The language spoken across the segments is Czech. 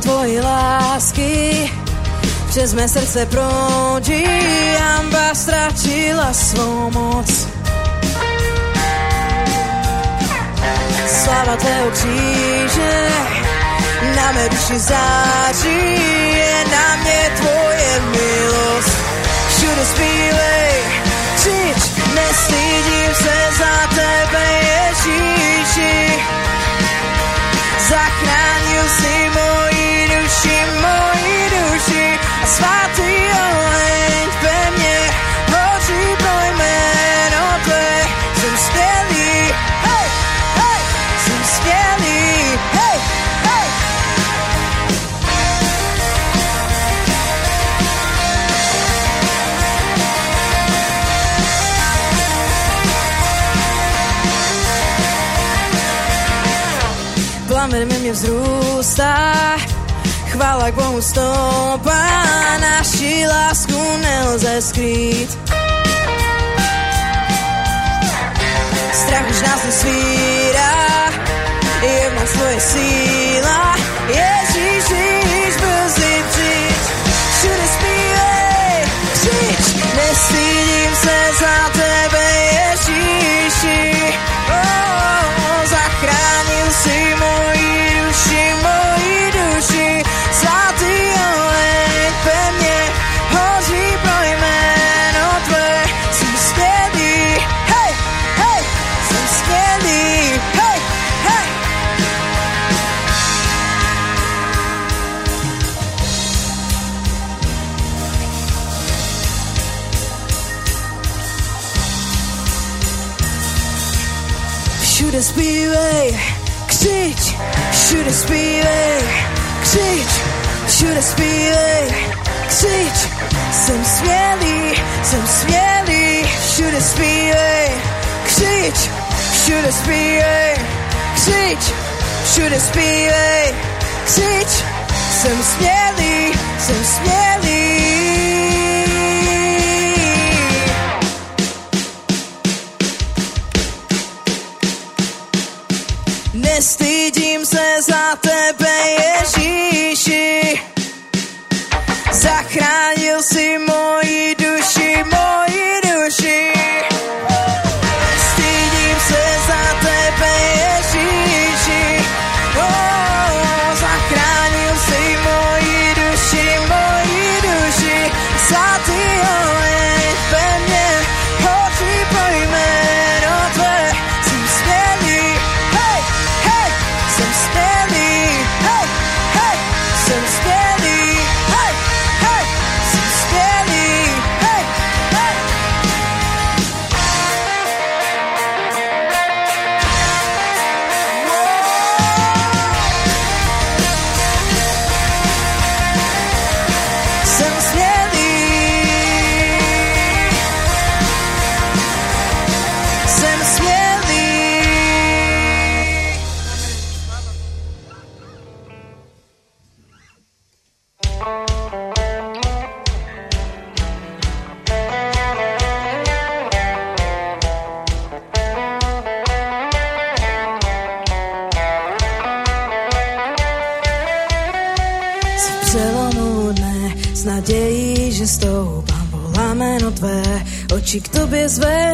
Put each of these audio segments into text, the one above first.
tvojí lásky přes mé srdce proudí, amba ztratila svou moc. Sláva tvého kříže na mé duši září, je na mě tvoje milost. Všude zpívej, křič, nestydím se za tebe, Ježíši. Zachránil si moji duši, moji duši a svatý oheň ve mne hoří pro jméno tvé. Jsem skvělý, hej, hej, jsem skvělý, hej, hej. Plamen ve mně vzrůstá, chvála k Bohu stoupá, naši lásku nelze skrýt. Strach už nás nesvírá, je v nás tvoje síla, Ježíš, Ježíš, brzy přijď. Všude zpívej, křič, se za tebe, všude zpívej, křič. Jsem smělý, jsem smělý, všude zpívej, křič, všude zpívej, křič, všude zpívej, křič. Jsem smělý, jsem smělý. Nestydím se za tebe, Ježíši.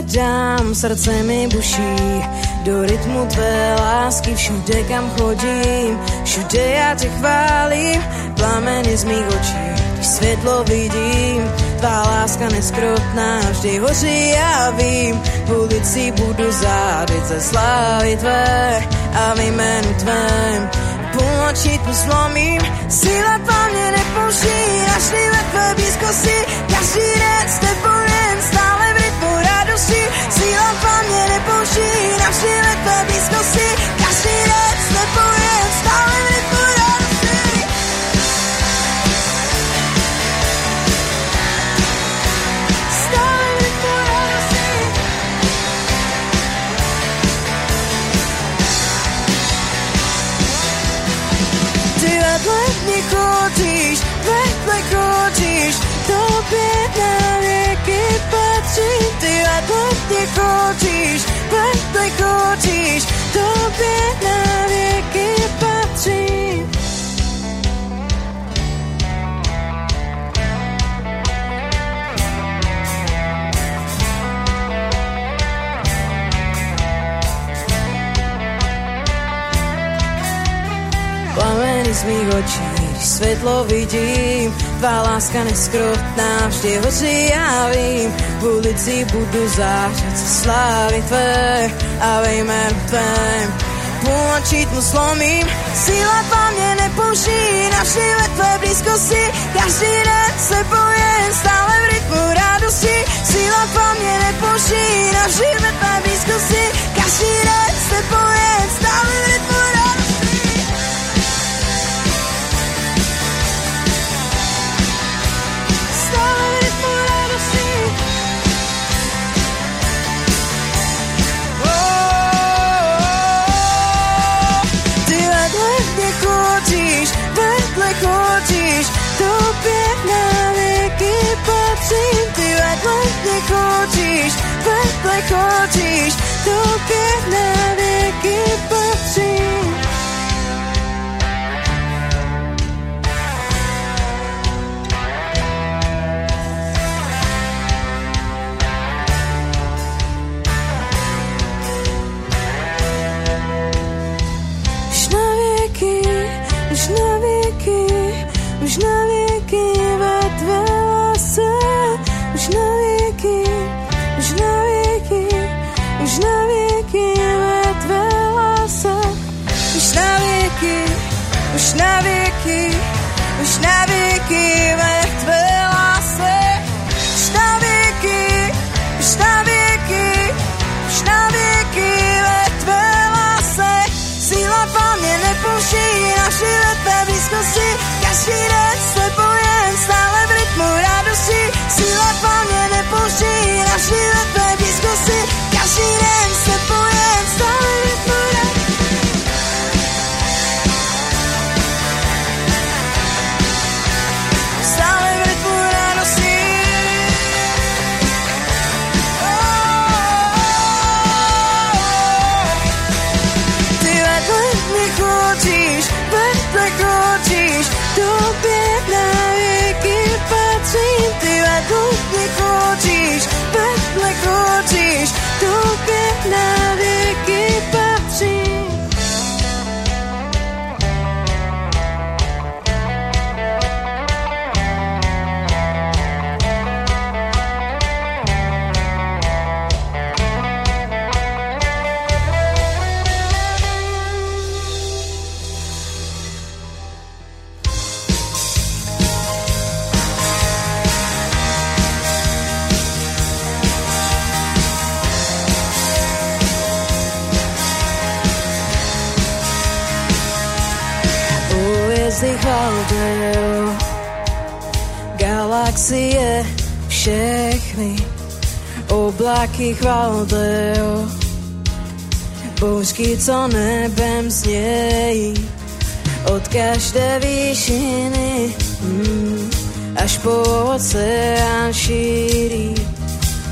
Zvedám, srdce mi buší, do rytmu tvé lásky všude kam chodím, všude já tě chválím, plameny z mých očí, když světlo vidím, tvá láska neskrotná, vždy hoří já vím, v ulici budu zářit ze slávy tvé a v jménu tvém. Půlnoční tu zlomím, síla tvá mě nepouští, našli ve tvé blízkosti, každý den s tebou síla tvá mě nepouští, našli ve tvé blízkosti, každý den s tebou jen stále v rytmu vedle chodíš, vedle chodíš, tobě na věky ciddiye pek de kotiş Pek de kotiş Tobie navjeki patrzim Powiedz mi go ci když světlo vidím, tvá láska neskrotná, vždy hoří já vím, v ulici budu zářit se slávy tvé a ve jménu tvém. Půlnočí tmu slomím, síla tvá mě nepouští, navštívit tvé blízkosti, každý den se bojím, stále v rytmu radosti, síla tvá mě nepouští, navštívit tvé blízkosti, každý den se bojím, stále v rytmu chodíš, vedle chodíš, tobě na věky patřím. Už na věky, už na věky, už na věky každý den se bojem, stále rytmu chodíš, tobě na věky patřím. Ty vedle mě chodíš, vedle chodíš, tobě na věky galaxie všechny, oblaky chvaldejou, bouřky, co nebem znějí, od každé výšiny, mm, až po oceán šíří.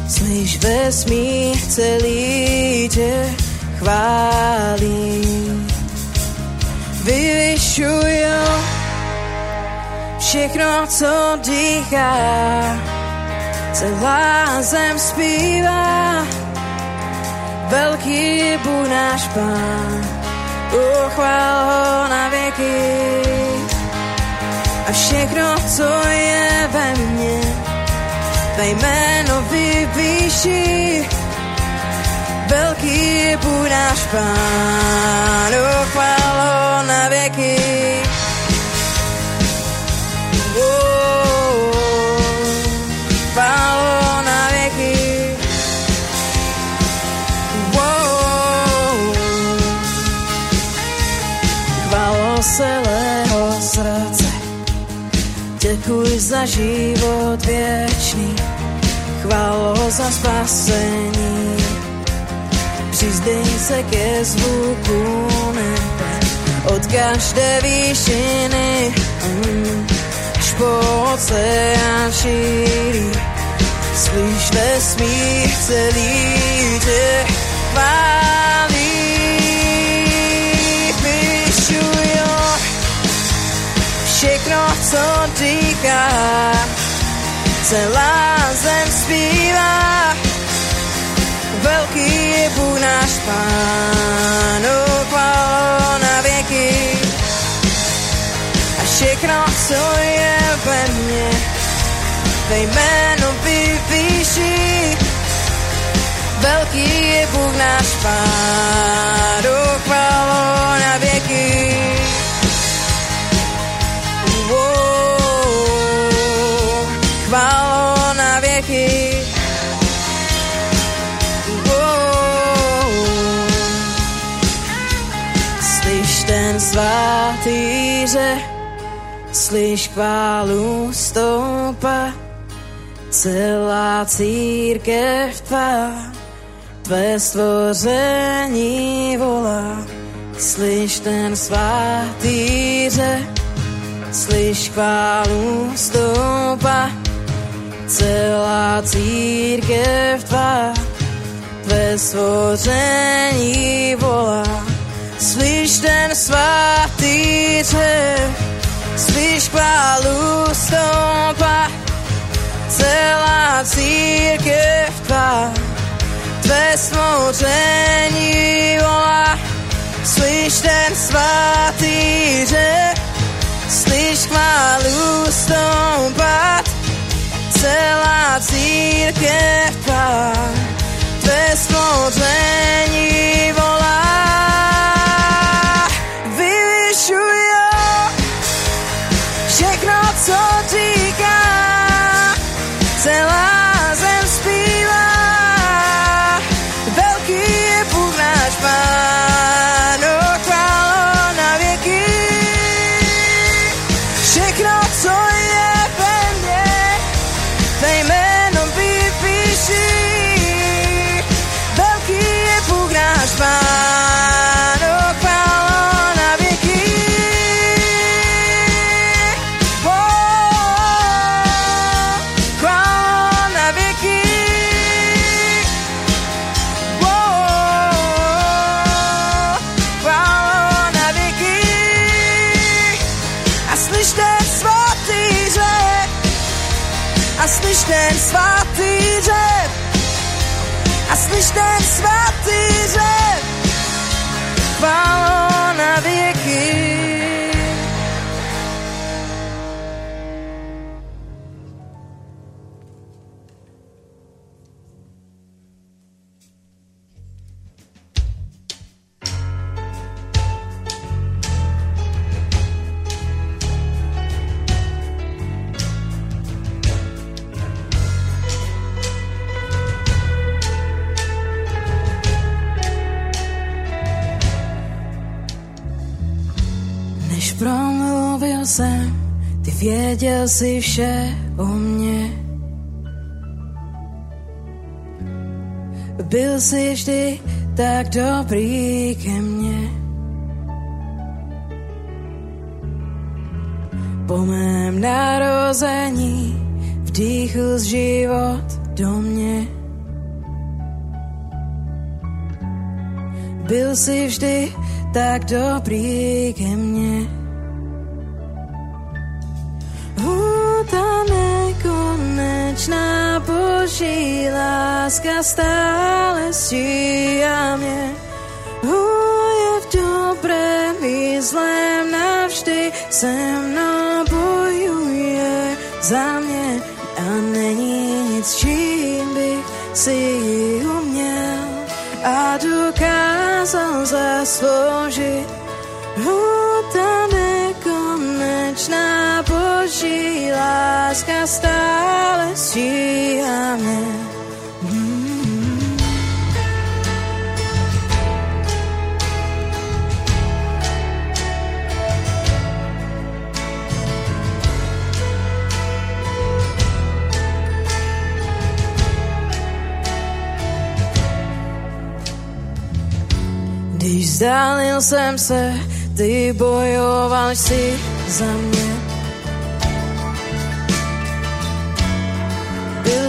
Slyš vesmír celý tě chválí. Vyvyšuju všechno, co dýchá. Celá zem zpívá, velký je Bůh náš pán, uchvál ho na věky. A všechno, co je ve mně, tvé jméno vyvýší, velký je Bůh náš pán, uchvál ho na věky. Děkuji za život věčný, chválo za spasení přizdej se ke zvuku nebe od každé výšiny mm, až po oceán šíří. Slyš vesmír celý tě chválí. co říká. Celá zem zpívá, velký je Bůh náš pán, chválo na věky. A všechno, co je ve mně, ve jménu vyvýší. Velký je Bůh náš pán, chválo na věky. Svatý slyš chválu stoupa, celá církev tvá, tvé stvoření volá. Slyš ten svatý slyš chválu stoupa, celá církev tvá, tvé stvoření volá. Slyš ten svatý řek, Slyš chválu stoupa, celá církev tvá, tvé smouření volá. Slyš ten svatý řek, slyš chválu stoupat, celá církev tvá, tvé smouření volá. Ten věděl si vše o mně. Byl jsi vždy tak dobrý ke mně. Po mém narození vdýchl z život do mě. Byl jsi vždy tak dobrý ke mně. Věčná boží láska stále stíhá mě. Je v dobrém i zlém navždy se mnou bojuje za mě a není nic, čím bych si ji uměl a dokázal zasloužit. Ta nekonečná boží láska stále stíháme. Když zdálil se, ty bojoval si za mě.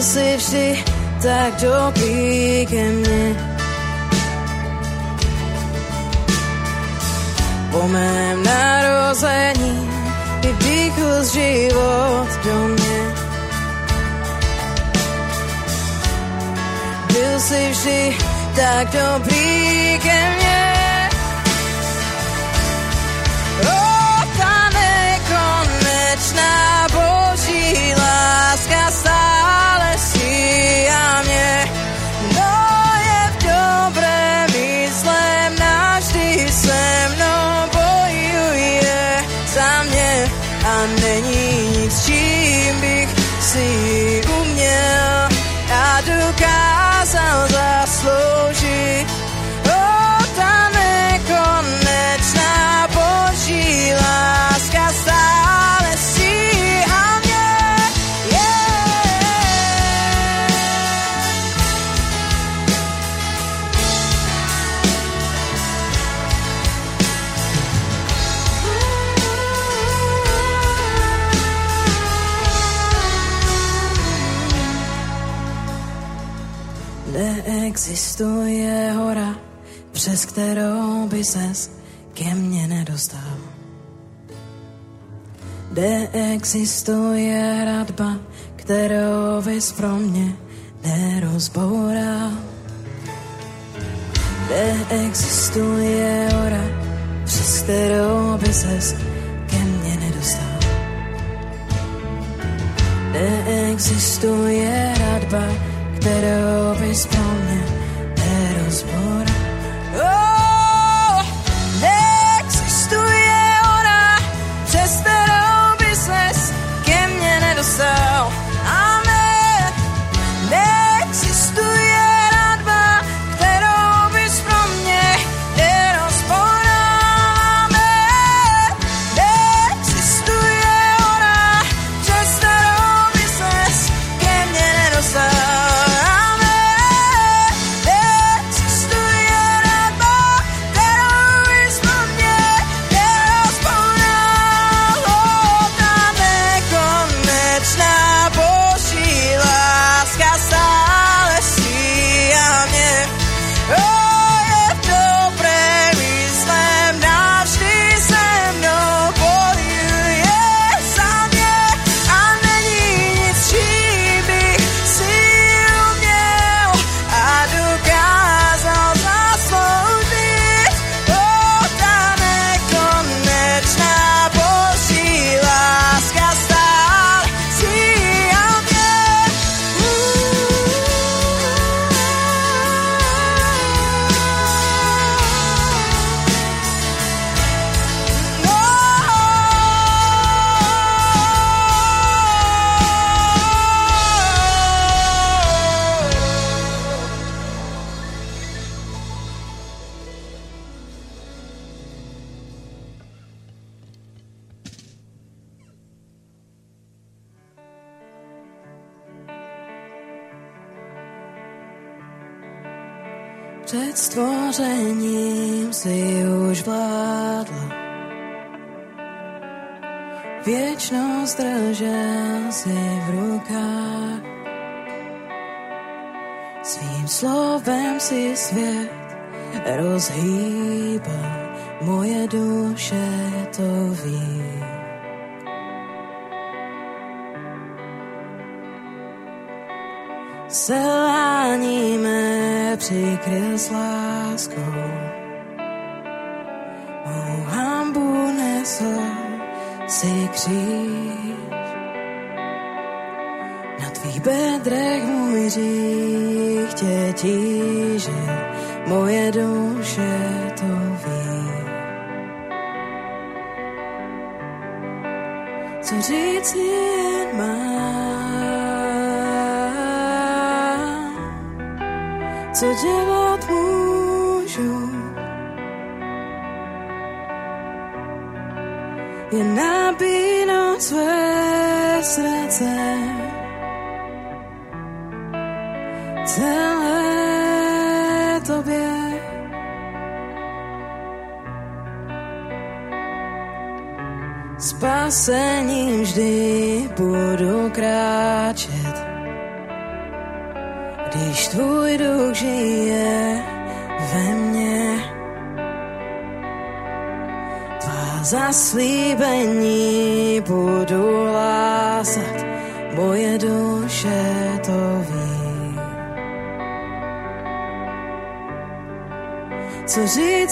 Vždy tak dobrý ke mně. Po mém narození vydýchl život mě. Byl tak dobrý ke. Oh, přes kterou by ses ke mně nedostal. Kde existuje hradba, kterou bys pro mě nerozboural. Kde existuje hora, přes kterou by ses ke mně nedostal. Kde existuje hradba, kterou bys pro mě nerozboural.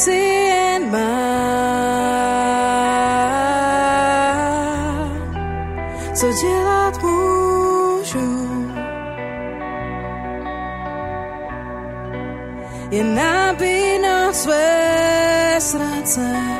seeing má. na dělat můžu? Jen nabínat své srdce.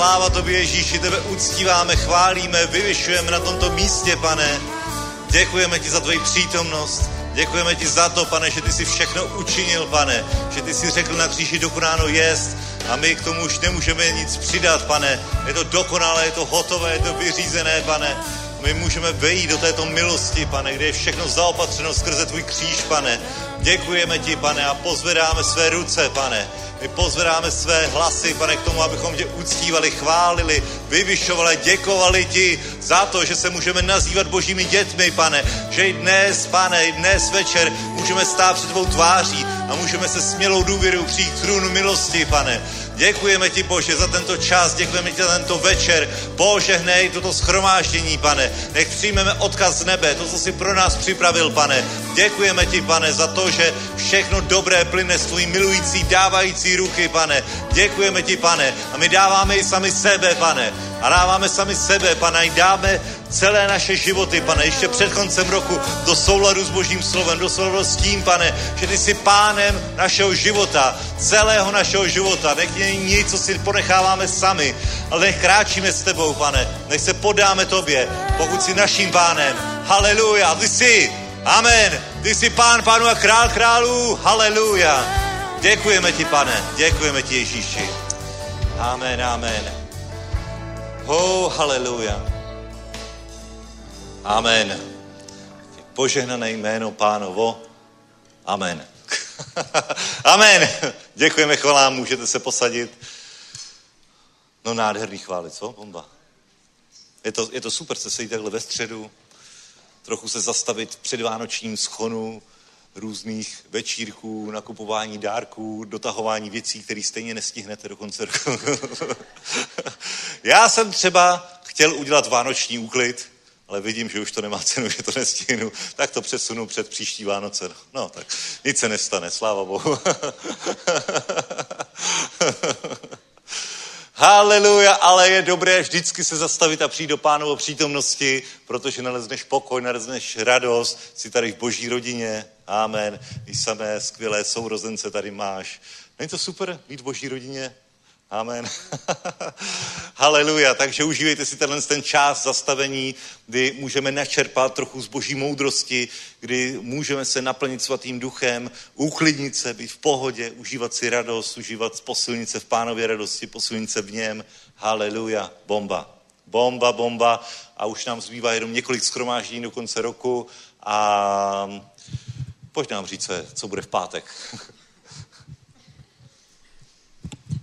Sláva tobě, Ježíši, tebe uctíváme, chválíme, vyvyšujeme na tomto místě, pane. Děkujeme ti za tvoji přítomnost. Děkujeme ti za to, pane, že ty jsi všechno učinil, pane. Že ty jsi řekl na kříži dokonáno jest a my k tomu už nemůžeme nic přidat, pane. Je to dokonalé, je to hotové, je to vyřízené, pane. My můžeme vejít do této milosti, pane, kde je všechno zaopatřeno skrze tvůj kříž, pane. Děkujeme ti, pane, a pozvedáme své ruce, pane. My pozvedáme své hlasy, pane, k tomu, abychom tě uctívali, chválili, vyvyšovali, děkovali ti za to, že se můžeme nazývat božími dětmi, pane. Že i dnes, pane, i dnes večer můžeme stát před tvou tváří a můžeme se smělou důvěrou přijít trůnu milosti, pane. Děkujeme ti, Bože, za tento čas, děkujeme ti za tento večer. Požehnej toto schromáždění, pane. Nech přijmeme odkaz z nebe, to, co jsi pro nás připravil, pane. Děkujeme ti, pane, za to, že všechno dobré plyne z tvojí milující, dávající ruky, pane. Děkujeme ti, pane. A my dáváme i sami sebe, pane. A dáváme sami sebe, pane, a dáme celé naše životy, pane, ještě před koncem roku do souladu s Božím slovem, do souladu s tím, pane, že ty jsi pánem našeho života, celého našeho života. Nech není nic, co si ponecháváme sami, ale nech kráčíme s tebou, pane. Nech se podáme tobě, pokud jsi naším pánem. Haleluja, ty jsi. Amen. Ty jsi pán pánu a král králů. Haleluja. Děkujeme ti, pane. Děkujeme ti, Ježíši. Amen, amen. Oh, haleluja. Amen. Požehnané jméno pánovo. Amen. Amen. Děkujeme chvalám, můžete se posadit. No nádherný chvály, co? Bomba. Je to, je to super se sejít takhle ve středu, trochu se zastavit v předvánočním schonu různých večírků, nakupování dárků, dotahování věcí, které stejně nestihnete do konce roku. Já jsem třeba chtěl udělat vánoční úklid, ale vidím, že už to nemá cenu, že to nestihnu, tak to přesunu před příští Vánoce. No tak nic se nestane, sláva Bohu. Haleluja, ale je dobré vždycky se zastavit a přijít do pánovo přítomnosti, protože nalezneš pokoj, nalezneš radost, jsi tady v boží rodině, amen, i samé skvělé sourozence tady máš. Není to super být v boží rodině? Amen. Haleluja. Takže užívejte si tenhle ten čas zastavení, kdy můžeme načerpat trochu z boží moudrosti, kdy můžeme se naplnit svatým duchem, uklidnit se, být v pohodě, užívat si radost, užívat posilnice v pánově radosti, posilnice v něm. Haleluja. Bomba. Bomba, bomba. A už nám zbývá jenom několik skromáždění do konce roku a pojď nám říct, co bude v pátek.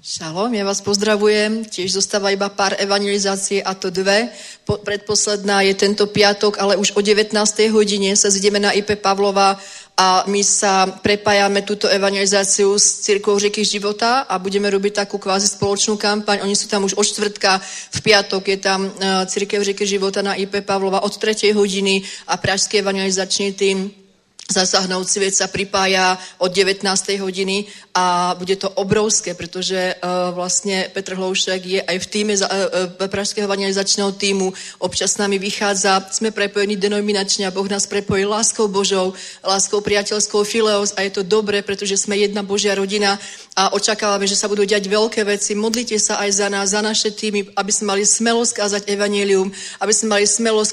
Šalom, ja vás pozdravujem. Tiež zostáva iba pár evangelizácií a to dve. Po, predposledná je tento piatok, ale už o 19. hodine sa zideme na IP Pavlova a my sa prepájame túto evangelizáciu s Církou Řeky života a budeme robiť takú kvázi spoločnú kampaň. Oni sú tam už od čtvrtka, v piatok je tam uh, Církev Řeky života na IP Pavlova od 3. hodiny a Pražský evangelizačný tým zasáhnout svět sa pripája od 19. hodiny a bude to obrovské, protože uh, vlastně Petr Hloušek je aj v týme uh, uh, Pražského evangelizačného týmu, občas s nami vychádza, jsme prepojení denominačně a Boh nás prepojil láskou Božou, láskou priateľskou fileos a je to dobré, protože jsme jedna Božia rodina a očakáváme, že sa budú diať veľké veci. Modlite sa aj za nás, za naše týmy, aby sme mali smelosť kázať evanelium, aby sme mali smelosť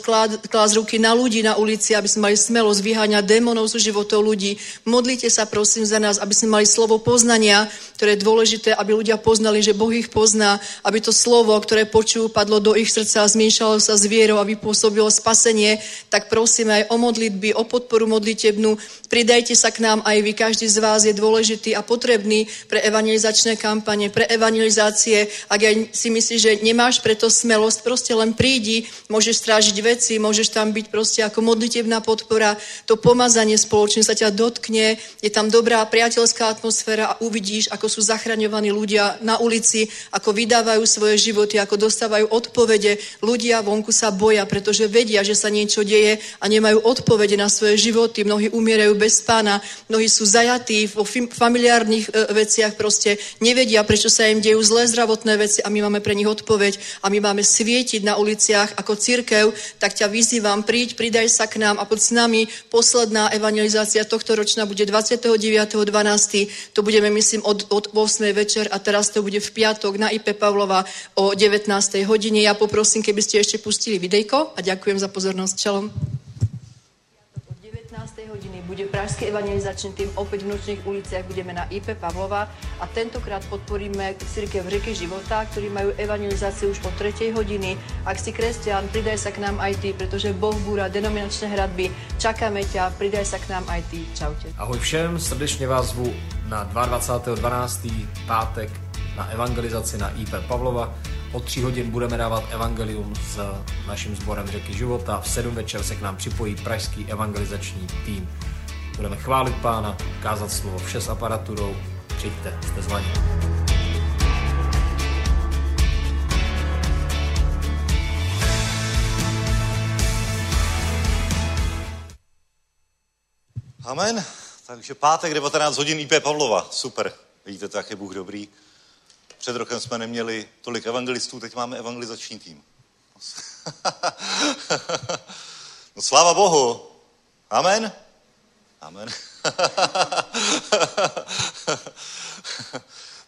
klásť ruky na ľudí na ulici, aby sme mali smelosť vyháňať démonov zo životov ľudí. Modlite sa prosím za nás, aby sme mali slovo poznania, ktoré je dôležité, aby ľudia poznali, že Boh ich pozná, aby to slovo, ktoré počujú, padlo do ich srdca a zmiešalo sa s vierou, aby pôsobilo spasenie, tak prosíme aj o modlitby, o podporu modlitebnú. Pridajte sa k nám aj vy, každý z vás je dôležitý a potrebný pre evangelizačné kampane, pre evangelizácie. Ak ja si myslíš, že nemáš preto smelosť, proste len prídi, môžeš strážiť veci, môžeš tam byť proste ako modlitebná podpora, to pomazanie spoločne sa ťa dotkne, je tam dobrá priateľská atmosféra a uvidíš, ako sú zachraňovaní ľudia na ulici, ako vydávajú svoje životy, ako dostávajú odpovede. Ľudia vonku sa boja, pretože vedia, že sa niečo deje a nemajú odpovede na svoje životy. Mnohí umierajú bez pána, mnohí sú zajatí vo familiárnych e, veciach, proste nevedia, prečo sa im dejú zlé zdravotné veci a my máme pre nich odpoveď a my máme svietiť na uliciach ako církev, tak ťa vyzývam, príď, pridaj sa k nám a pod s nami posledná evangelizácia tohto ročna bude 29.12. To budeme, myslím, od, od 8. večer a teraz to bude v piatok na IP Pavlova o 19. hodine. Ja poprosím, keby ste ešte pustili videjko a ďakujem za pozornosť. Čelom hodiny bude Pražský evangelizačný tým opäť v nočných uliciach, budeme na IP Pavlova a tentokrát podporíme církev Řeky života, ktorí majú evangelizáciu už o 3. hodiny. Ak si kresťan, pridaj sa k nám aj ty, pretože Boh búra denominačné hradby. Čakáme ťa, pridaj sa k nám aj ty. Čaute. Ahoj všem, srdečně vás zvu na 22.12. pátek na evangelizaci na IP Pavlova. O tři hodin budeme dávat evangelium s naším sborem Řeky života. V sedm večer se k nám připojí pražský evangelizační tým. Budeme chválit pána, kázat slovo vše s aparaturou. Přijďte, jste zvaní. Amen. Takže pátek 19 hodin IP Pavlova. Super. Vidíte, to, jak je Bůh dobrý. Před rokem jsme neměli tolik evangelistů, teď máme evangelizační tým. No sláva Bohu. Amen. Amen.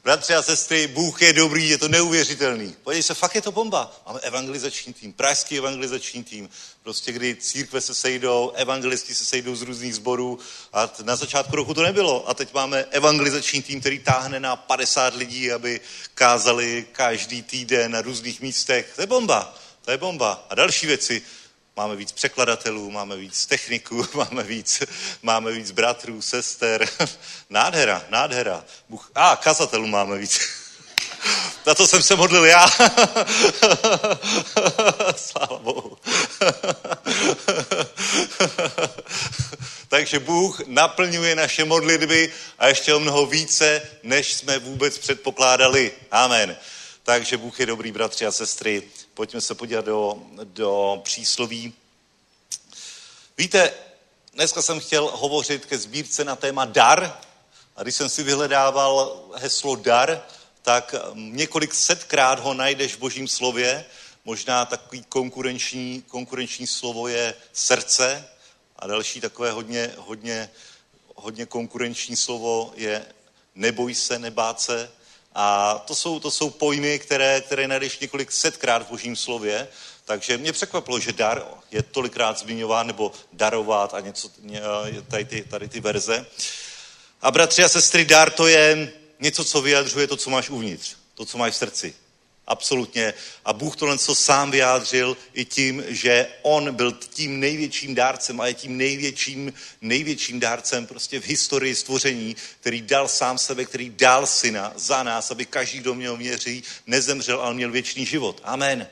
Bratři a sestry, Bůh je dobrý, je to neuvěřitelný. Podívej se, fakt je to bomba. Máme evangelizační tým, pražský evangelizační tým, prostě kdy církve se sejdou, evangelisti se sejdou z různých sborů a na začátku roku to nebylo. A teď máme evangelizační tým, který táhne na 50 lidí, aby kázali každý týden na různých místech. To je bomba, to je bomba. A další věci, máme víc překladatelů, máme víc techniků, máme víc, máme víc bratrů, sester. Nádhera, nádhera. Bůh, a, kazatelů máme víc. Na to jsem se modlil já. Sláva Bohu. Takže Bůh naplňuje naše modlitby a ještě o mnoho více, než jsme vůbec předpokládali. Amen. Takže Bůh je dobrý, bratři a sestry. Pojďme se podívat do, do přísloví. Víte, dneska jsem chtěl hovořit ke sbírce na téma dar. A když jsem si vyhledával heslo dar, tak několik setkrát ho najdeš v božím slově. Možná takový konkurenční, konkurenční slovo je srdce a další takové hodně, hodně, hodně konkurenční slovo je neboj se, nebát se. A to jsou, to jsou pojmy, které, které najdeš několik setkrát v božím slově. Takže mě překvapilo, že dar je tolikrát zmiňován, nebo darovat a něco, tady ty, tady ty verze. A bratři a sestry, dar to je něco, co vyjadřuje to, co máš uvnitř, to, co máš v srdci. Absolutně. A Bůh tohle co sám vyjádřil i tím, že on byl tím největším dárcem a je tím největším, největším dárcem prostě v historii stvoření, který dal sám sebe, který dal syna za nás, aby každý, kdo měl věří, nezemřel, ale měl věčný život. Amen.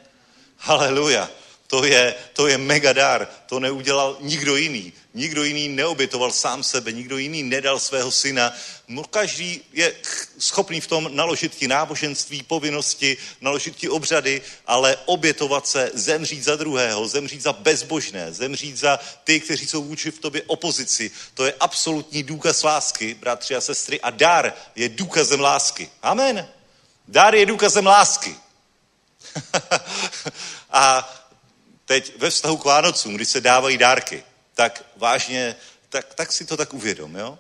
Haleluja. To je, to je mega dar. To neudělal nikdo jiný. Nikdo jiný neobětoval sám sebe, nikdo jiný nedal svého syna. No každý je schopný v tom naložit ti náboženství, povinnosti, naložit ti obřady, ale obětovat se, zemřít za druhého, zemřít za bezbožné, zemřít za ty, kteří jsou vůči v tobě opozici. To je absolutní důkaz lásky, bratři a sestry. A dar je důkazem lásky. Amen. Dar je důkazem lásky. a teď ve vztahu k Vánocům, kdy se dávají dárky, tak vážně, tak, tak si to tak uvědom, jo?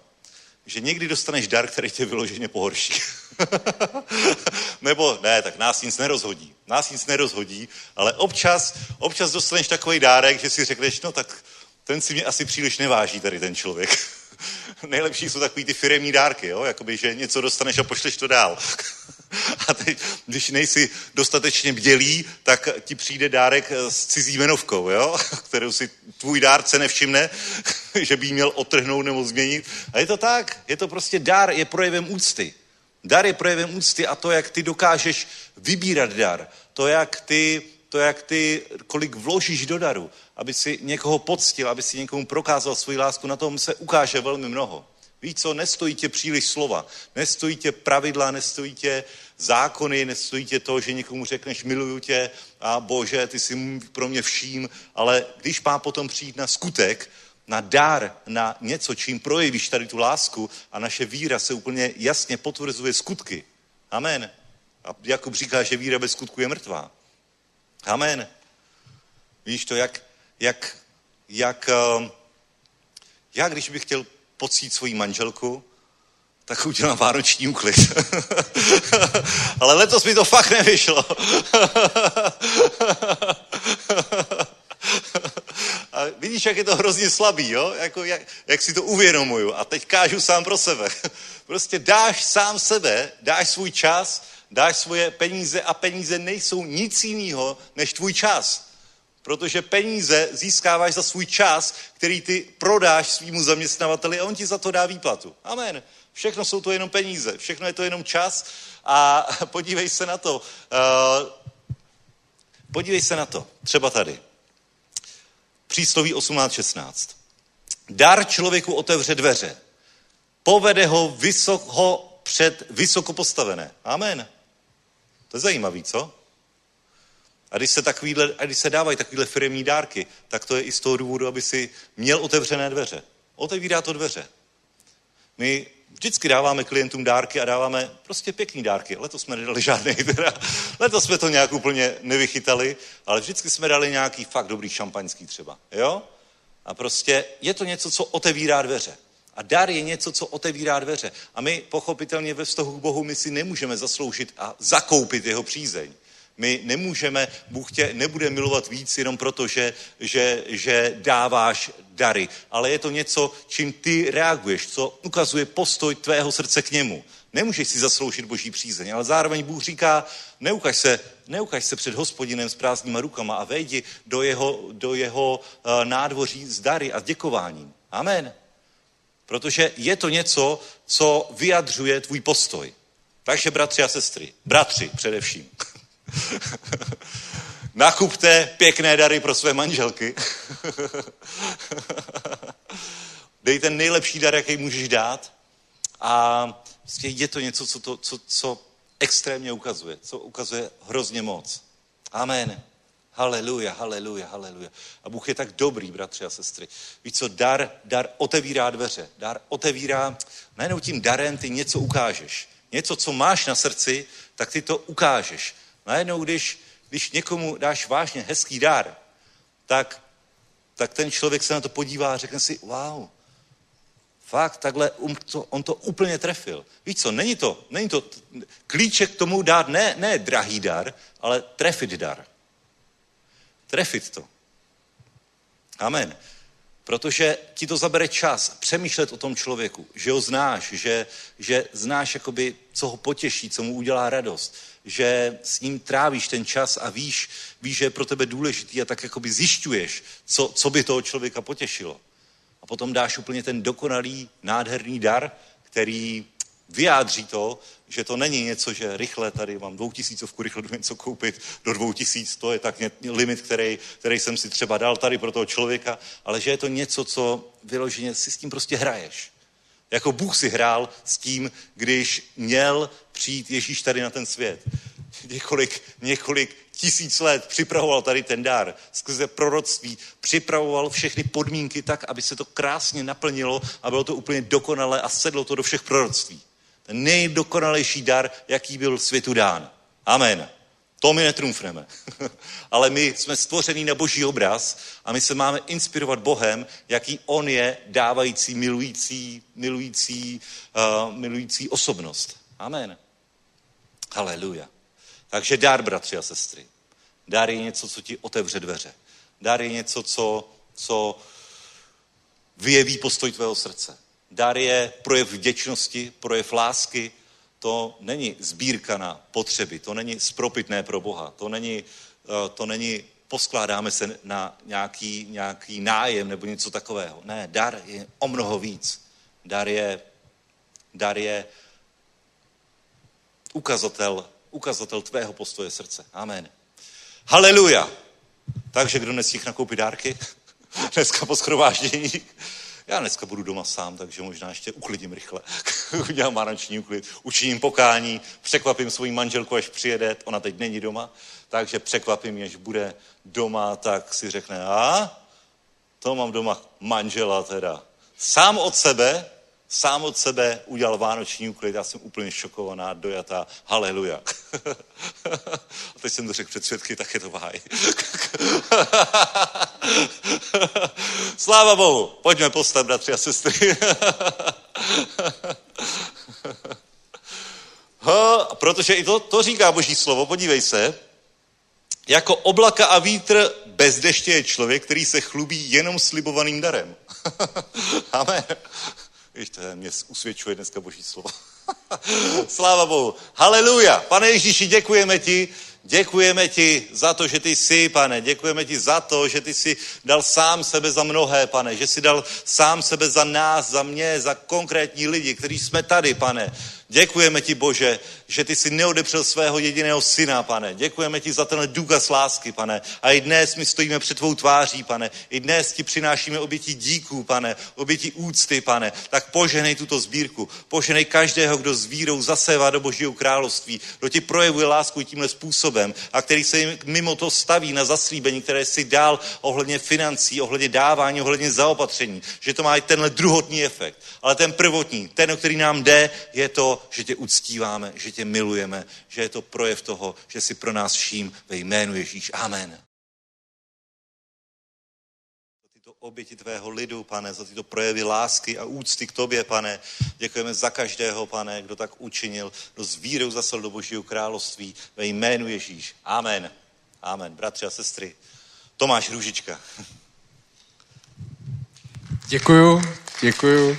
že někdy dostaneš dar, který tě vyloženě pohorší. Nebo ne, tak nás nic nerozhodí. Nás nic nerozhodí, ale občas, občas dostaneš takový dárek, že si řekneš, no tak ten si mě asi příliš neváží tady ten člověk. Nejlepší jsou takový ty firemní dárky, jo? Jakoby, že něco dostaneš a pošleš to dál. A teď, když nejsi dostatečně bdělý, tak ti přijde dárek s cizí jmenovkou, jo? kterou si tvůj dárce nevšimne, že by měl otrhnout nebo změnit. A je to tak, je to prostě dar, je projevem úcty. Dar je projevem úcty a to, jak ty dokážeš vybírat dar, to, jak ty, to, jak ty kolik vložíš do daru, aby si někoho poctil, aby si někomu prokázal svoji lásku, na tom se ukáže velmi mnoho. Víš co, nestojí tě příliš slova, nestojí tě pravidla, nestojí tě zákony, nestojí tě to, že někomu řekneš miluju tě a bože, ty jsi pro mě vším, ale když má potom přijít na skutek, na dar, na něco, čím projevíš tady tu lásku a naše víra se úplně jasně potvrzuje skutky. Amen. A Jakub říká, že víra bez skutku je mrtvá. Amen. Víš to, jak, jak, jak, eh, já když bych chtěl pocít svoji manželku, tak udělám vánoční úklid. Ale letos mi to fakt nevyšlo. A vidíš, jak je to hrozně slabý, jo? Jako, jak, jak si to uvědomuju. A teď kážu sám pro sebe. Prostě dáš sám sebe, dáš svůj čas, dáš svoje peníze a peníze nejsou nic jiného než tvůj čas. Protože peníze získáváš za svůj čas, který ty prodáš svýmu zaměstnavateli a on ti za to dá výplatu. Amen. Všechno jsou to jenom peníze, všechno je to jenom čas a podívej se na to. Uh, podívej se na to, třeba tady. Přísloví 18.16. Dar člověku otevře dveře. Povede ho vysoko před vysoko postavené. Amen. To je zajímavý, co? A když se, takovýhle, a když se dávají takovéhle firmní dárky, tak to je i z toho důvodu, aby si měl otevřené dveře. Otevírá to dveře. My vždycky dáváme klientům dárky a dáváme prostě pěkný dárky. Letos jsme nedali žádný, teda. letos jsme to nějak úplně nevychytali, ale vždycky jsme dali nějaký fakt dobrý šampaňský třeba. Jo? A prostě je to něco, co otevírá dveře. A dar je něco, co otevírá dveře. A my pochopitelně ve vztahu k Bohu my si nemůžeme zasloužit a zakoupit jeho přízeň. My nemůžeme, Bůh tě nebude milovat víc jenom proto, že, že, že dáváš dary, ale je to něco, čím ty reaguješ, co ukazuje postoj tvého srdce k němu. Nemůžeš si zasloužit boží přízeň, ale zároveň Bůh říká, neukaž se, neukaž se před hospodinem s prázdnýma rukama a vejdi do jeho, do jeho uh, nádvoří s dary a děkováním. Amen. Protože je to něco, co vyjadřuje tvůj postoj. Takže bratři a sestry, bratři především, Nakupte pěkné dary pro své manželky. Dejte nejlepší dar, jaký můžeš dát. A je to něco, co, to, co, co extrémně ukazuje, co ukazuje hrozně moc. Amen. Haleluja, haleluja, haleluja. A Bůh je tak dobrý, bratři a sestry. Víš co, dar, dar otevírá dveře. Dar otevírá, najednou tím darem ty něco ukážeš. Něco, co máš na srdci, tak ty to ukážeš. Najednou, když, když někomu dáš vážně hezký dar, tak, tak ten člověk se na to podívá a řekne si, wow, fakt, takhle um, to, on to úplně trefil. Víš co, není to, není to klíček k tomu dát ne, ne drahý dar, ale trefit dar. Trefit to. Amen. Protože ti to zabere čas přemýšlet o tom člověku, že ho znáš, že, že znáš, jakoby, co ho potěší, co mu udělá radost, že s ním trávíš ten čas a víš, víš, že je pro tebe důležitý a tak jakoby zjišťuješ, co, co by toho člověka potěšilo. A potom dáš úplně ten dokonalý, nádherný dar, který vyjádří to, že to není něco, že rychle tady mám dvoutisícovku, rychle jdu něco koupit do dvou tisíc, to je tak limit, který, který jsem si třeba dal tady pro toho člověka, ale že je to něco, co vyloženě si s tím prostě hraješ. Jako Bůh si hrál s tím, když měl přijít Ježíš tady na ten svět. Několik, několik tisíc let připravoval tady ten dar. Skrze proroctví připravoval všechny podmínky tak, aby se to krásně naplnilo a bylo to úplně dokonalé a sedlo to do všech proroctví. Ten nejdokonalejší dar, jaký byl světu dán. Amen. To my netrumfneme. Ale my jsme stvoření na boží obraz a my se máme inspirovat Bohem, jaký on je dávající, milující, milující, uh, milující osobnost. Amen. Haleluja. Takže dár, bratři a sestry. Dár je něco, co ti otevře dveře. Dár je něco, co, co vyjeví postoj tvého srdce. Dár je projev vděčnosti, projev lásky, to není sbírka na potřeby, to není spropitné pro Boha, to není, eh, to není poskládáme se na nějaký, nějaký nájem nebo něco takového. Ne, dar je o mnoho víc. Dar je, dar je ukazatel, ukazatel tvého postoje srdce. Amen. Haleluja. Takže kdo nestihl nakoupit dárky? Dneska po schrováždění já dneska budu doma sám, takže možná ještě uklidím rychle. Udělám vánoční uklid, učiním pokání, překvapím svoji manželku, až přijede, ona teď není doma, takže překvapím, až bude doma, tak si řekne, a to mám doma manžela teda. Sám od sebe, sám od sebe udělal vánoční úklid, já jsem úplně šokovaná, dojatá, haleluja. A teď jsem to řekl před svědky, tak je to váj. Sláva Bohu, pojďme postav, bratři a sestry. protože i to, to říká Boží slovo, podívej se, jako oblaka a vítr bez deště je člověk, který se chlubí jenom slibovaným darem. Amen. Víš, to mě usvědčuje dneska boží slovo. Sláva Bohu. Haleluja. Pane Ježíši, děkujeme ti, Děkujeme ti za to, že ty jsi, pane. Děkujeme ti za to, že ty jsi dal sám sebe za mnohé, pane. Že jsi dal sám sebe za nás, za mě, za konkrétní lidi, kteří jsme tady, pane. Děkujeme ti, Bože, že ty jsi neodepřel svého jediného syna, pane. Děkujeme ti za tenhle důkaz lásky, pane. A i dnes my stojíme před tvou tváří, pane. I dnes ti přinášíme oběti díků, pane. Oběti úcty, pane. Tak poženej tuto sbírku. Poženej každého, kdo s vírou zasévá do Božího království, kdo ti projevuje lásku tímhle způsobem a který se mimo to staví na zaslíbení, které si dal ohledně financí, ohledně dávání, ohledně zaopatření. Že to má i tenhle druhotný efekt. Ale ten prvotní, ten, o který nám jde, je to, že tě uctíváme, že tě milujeme, že je to projev toho, že jsi pro nás vším ve jménu Ježíš. Amen. Za tyto oběti tvého lidu, pane, za tyto projevy lásky a úcty k tobě, pane. Děkujeme za každého, pane, kdo tak učinil, kdo s vírou zasel do Božího království ve jménu Ježíš. Amen. Amen. Bratři a sestry, Tomáš Růžička. Děkuju, děkuju.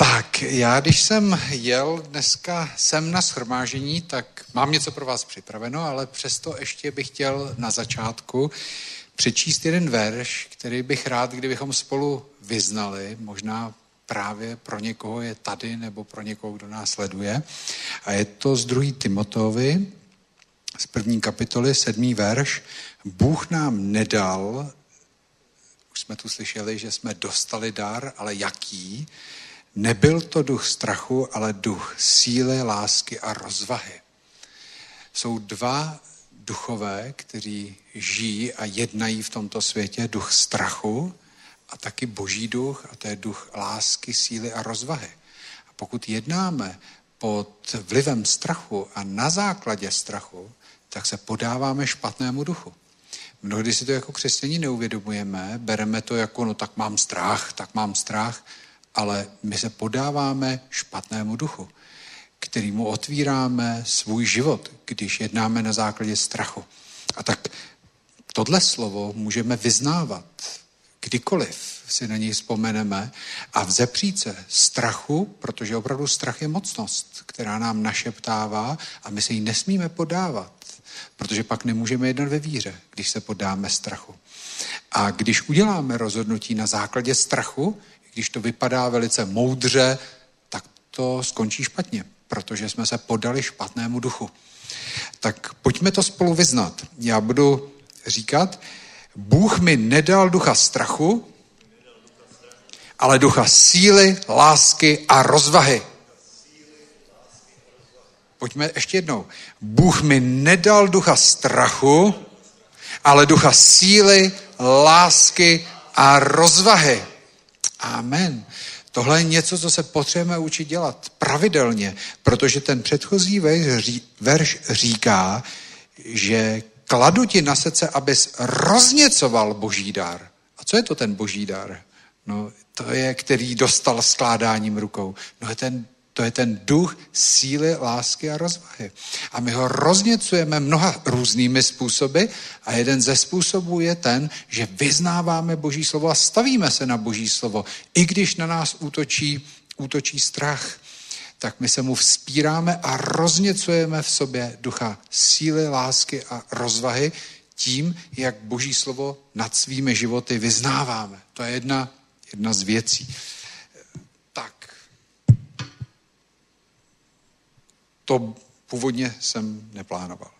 Tak, já když jsem jel dneska sem na schromážení, tak mám něco pro vás připraveno, ale přesto ještě bych chtěl na začátku přečíst jeden verš, který bych rád, kdybychom spolu vyznali, možná právě pro někoho je tady, nebo pro někoho, kdo nás sleduje. A je to z 2. Timoteovi, z první kapitoly, sedmý verš. Bůh nám nedal, už jsme tu slyšeli, že jsme dostali dar, ale jaký? Nebyl to duch strachu, ale duch síly, lásky a rozvahy. Jsou dva duchové, kteří žijí a jednají v tomto světě, duch strachu a taky boží duch, a to je duch lásky, síly a rozvahy. A pokud jednáme pod vlivem strachu a na základě strachu, tak se podáváme špatnému duchu. Mnohdy si to jako křesťaní neuvědomujeme, bereme to jako, no tak mám strach, tak mám strach, ale my se podáváme špatnému duchu, kterýmu otvíráme svůj život, když jednáme na základě strachu. A tak tohle slovo můžeme vyznávat kdykoliv si na něj vzpomeneme a vzepřít se strachu, protože opravdu strach je mocnost, která nám našeptává a my se jí nesmíme podávat, protože pak nemůžeme jednat ve víře, když se podáme strachu. A když uděláme rozhodnutí na základě strachu, když to vypadá velice moudře, tak to skončí špatně, protože jsme se podali špatnému duchu. Tak pojďme to spolu vyznat. Já budu říkat, Bůh mi nedal ducha strachu, ale ducha síly, lásky a rozvahy. Pojďme ještě jednou. Bůh mi nedal ducha strachu, ale ducha síly, lásky a rozvahy. Amen. Tohle je něco, co se potřebujeme učit dělat pravidelně, protože ten předchozí verš říká, že kladu ti na srdce, abys rozněcoval boží dar. A co je to ten boží dar? No, to je, který dostal skládáním rukou. No, je ten to je ten duch síly, lásky a rozvahy. A my ho rozněcujeme mnoha různými způsoby a jeden ze způsobů je ten, že vyznáváme Boží slovo a stavíme se na Boží slovo. I když na nás útočí, útočí strach, tak my se mu vzpíráme a rozněcujeme v sobě ducha síly, lásky a rozvahy tím, jak Boží slovo nad svými životy vyznáváme. To je jedna, jedna z věcí. To původně jsem neplánoval.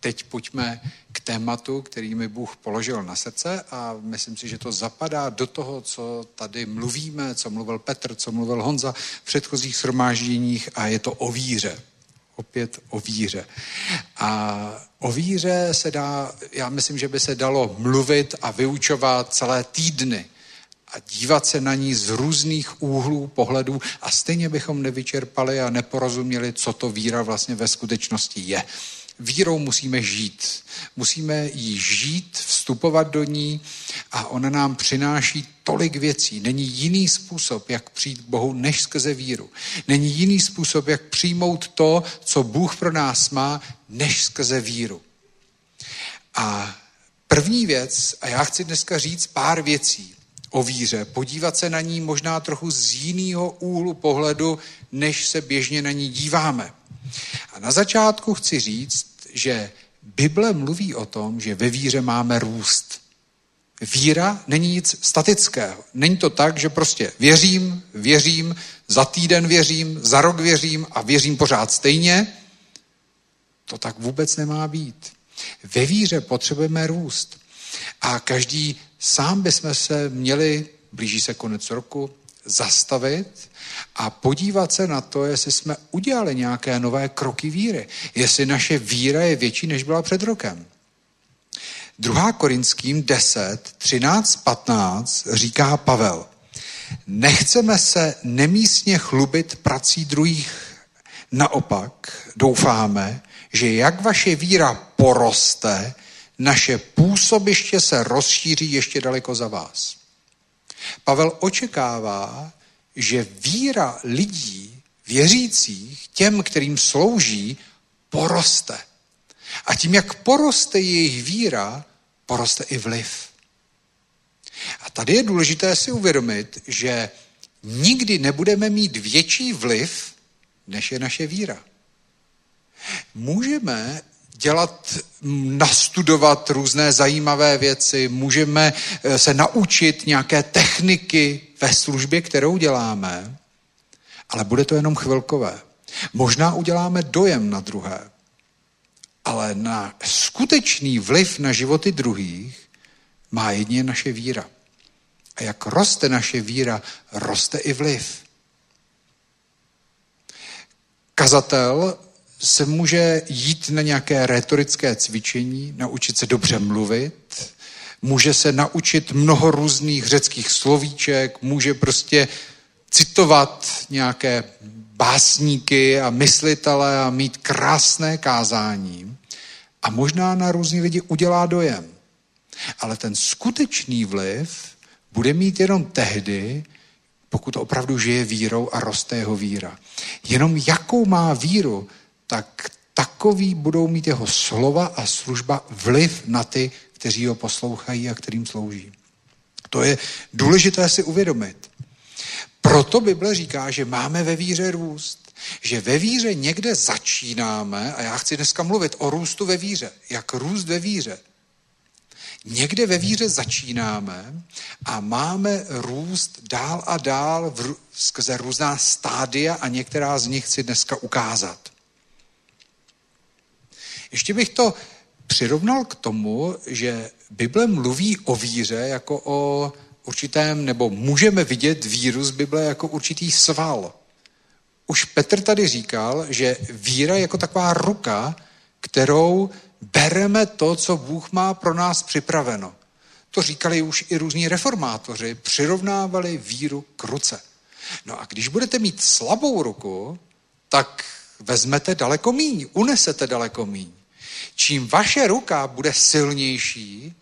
Teď pojďme k tématu, který mi Bůh položil na srdce a myslím si, že to zapadá do toho, co tady mluvíme, co mluvil Petr, co mluvil Honza v předchozích shromážděních a je to o víře. Opět o víře. A o víře se dá, já myslím, že by se dalo mluvit a vyučovat celé týdny a dívat se na ní z různých úhlů pohledů a stejně bychom nevyčerpali a neporozuměli, co to víra vlastně ve skutečnosti je. Vírou musíme žít. Musíme ji žít, vstupovat do ní a ona nám přináší tolik věcí. Není jiný způsob, jak přijít k Bohu, než skrze víru. Není jiný způsob, jak přijmout to, co Bůh pro nás má, než skrze víru. A první věc, a já chci dneska říct pár věcí, o víře, podívat se na ní možná trochu z jiného úhlu pohledu, než se běžně na ní díváme. A na začátku chci říct, že Bible mluví o tom, že ve víře máme růst. Víra není nic statického. Není to tak, že prostě věřím, věřím, za týden věřím, za rok věřím a věřím pořád stejně. To tak vůbec nemá být. Ve víře potřebujeme růst. A každý sám bychom se měli, blíží se konec roku, zastavit a podívat se na to, jestli jsme udělali nějaké nové kroky víry. Jestli naše víra je větší, než byla před rokem. 2. Korinským 10, 13, 15 říká Pavel, nechceme se nemístně chlubit prací druhých. Naopak doufáme, že jak vaše víra poroste, naše působiště se rozšíří ještě daleko za vás. Pavel očekává, že víra lidí, věřících, těm, kterým slouží, poroste. A tím, jak poroste jejich víra, poroste i vliv. A tady je důležité si uvědomit, že nikdy nebudeme mít větší vliv, než je naše víra. Můžeme dělat, nastudovat různé zajímavé věci, můžeme eh, se naučit nějaké techniky ve službě, kterou děláme, ale bude to jenom chvilkové. Možná uděláme dojem na druhé, ale na skutečný vliv na životy druhých má jedině naše víra. A jak roste naše víra, roste i vliv. Kazatel se může jít na nějaké retorické cvičení, naučit se dobře mluvit, může se naučit mnoho různých řeckých slovíček, může prostě citovat nějaké básníky a myslitele a mít krásné kázání a možná na různý lidi udělá dojem. Ale ten skutečný vliv bude mít jenom tehdy, pokud opravdu žije vírou a roste jeho víra. Jenom jakou má víru, tak takový budou mít jeho slova a služba vliv na ty, kteří ho poslouchají a kterým slouží. To je důležité si uvědomit. Proto Bible říká, že máme ve víře růst. Že ve víře někde začínáme, a já chci dneska mluvit o růstu ve víře. Jak růst ve víře. Někde ve víře začínáme a máme růst dál a dál v, skrze různá stádia a některá z nich chci dneska ukázat. Ještě bych to přirovnal k tomu, že Bible mluví o víře jako o určitém, nebo můžeme vidět víru z Bible jako určitý sval. Už Petr tady říkal, že víra je jako taková ruka, kterou bereme to, co Bůh má pro nás připraveno. To říkali už i různí reformátoři, přirovnávali víru k ruce. No a když budete mít slabou ruku, tak vezmete daleko míň, unesete daleko míň. Čím vaše ruka bude silnější,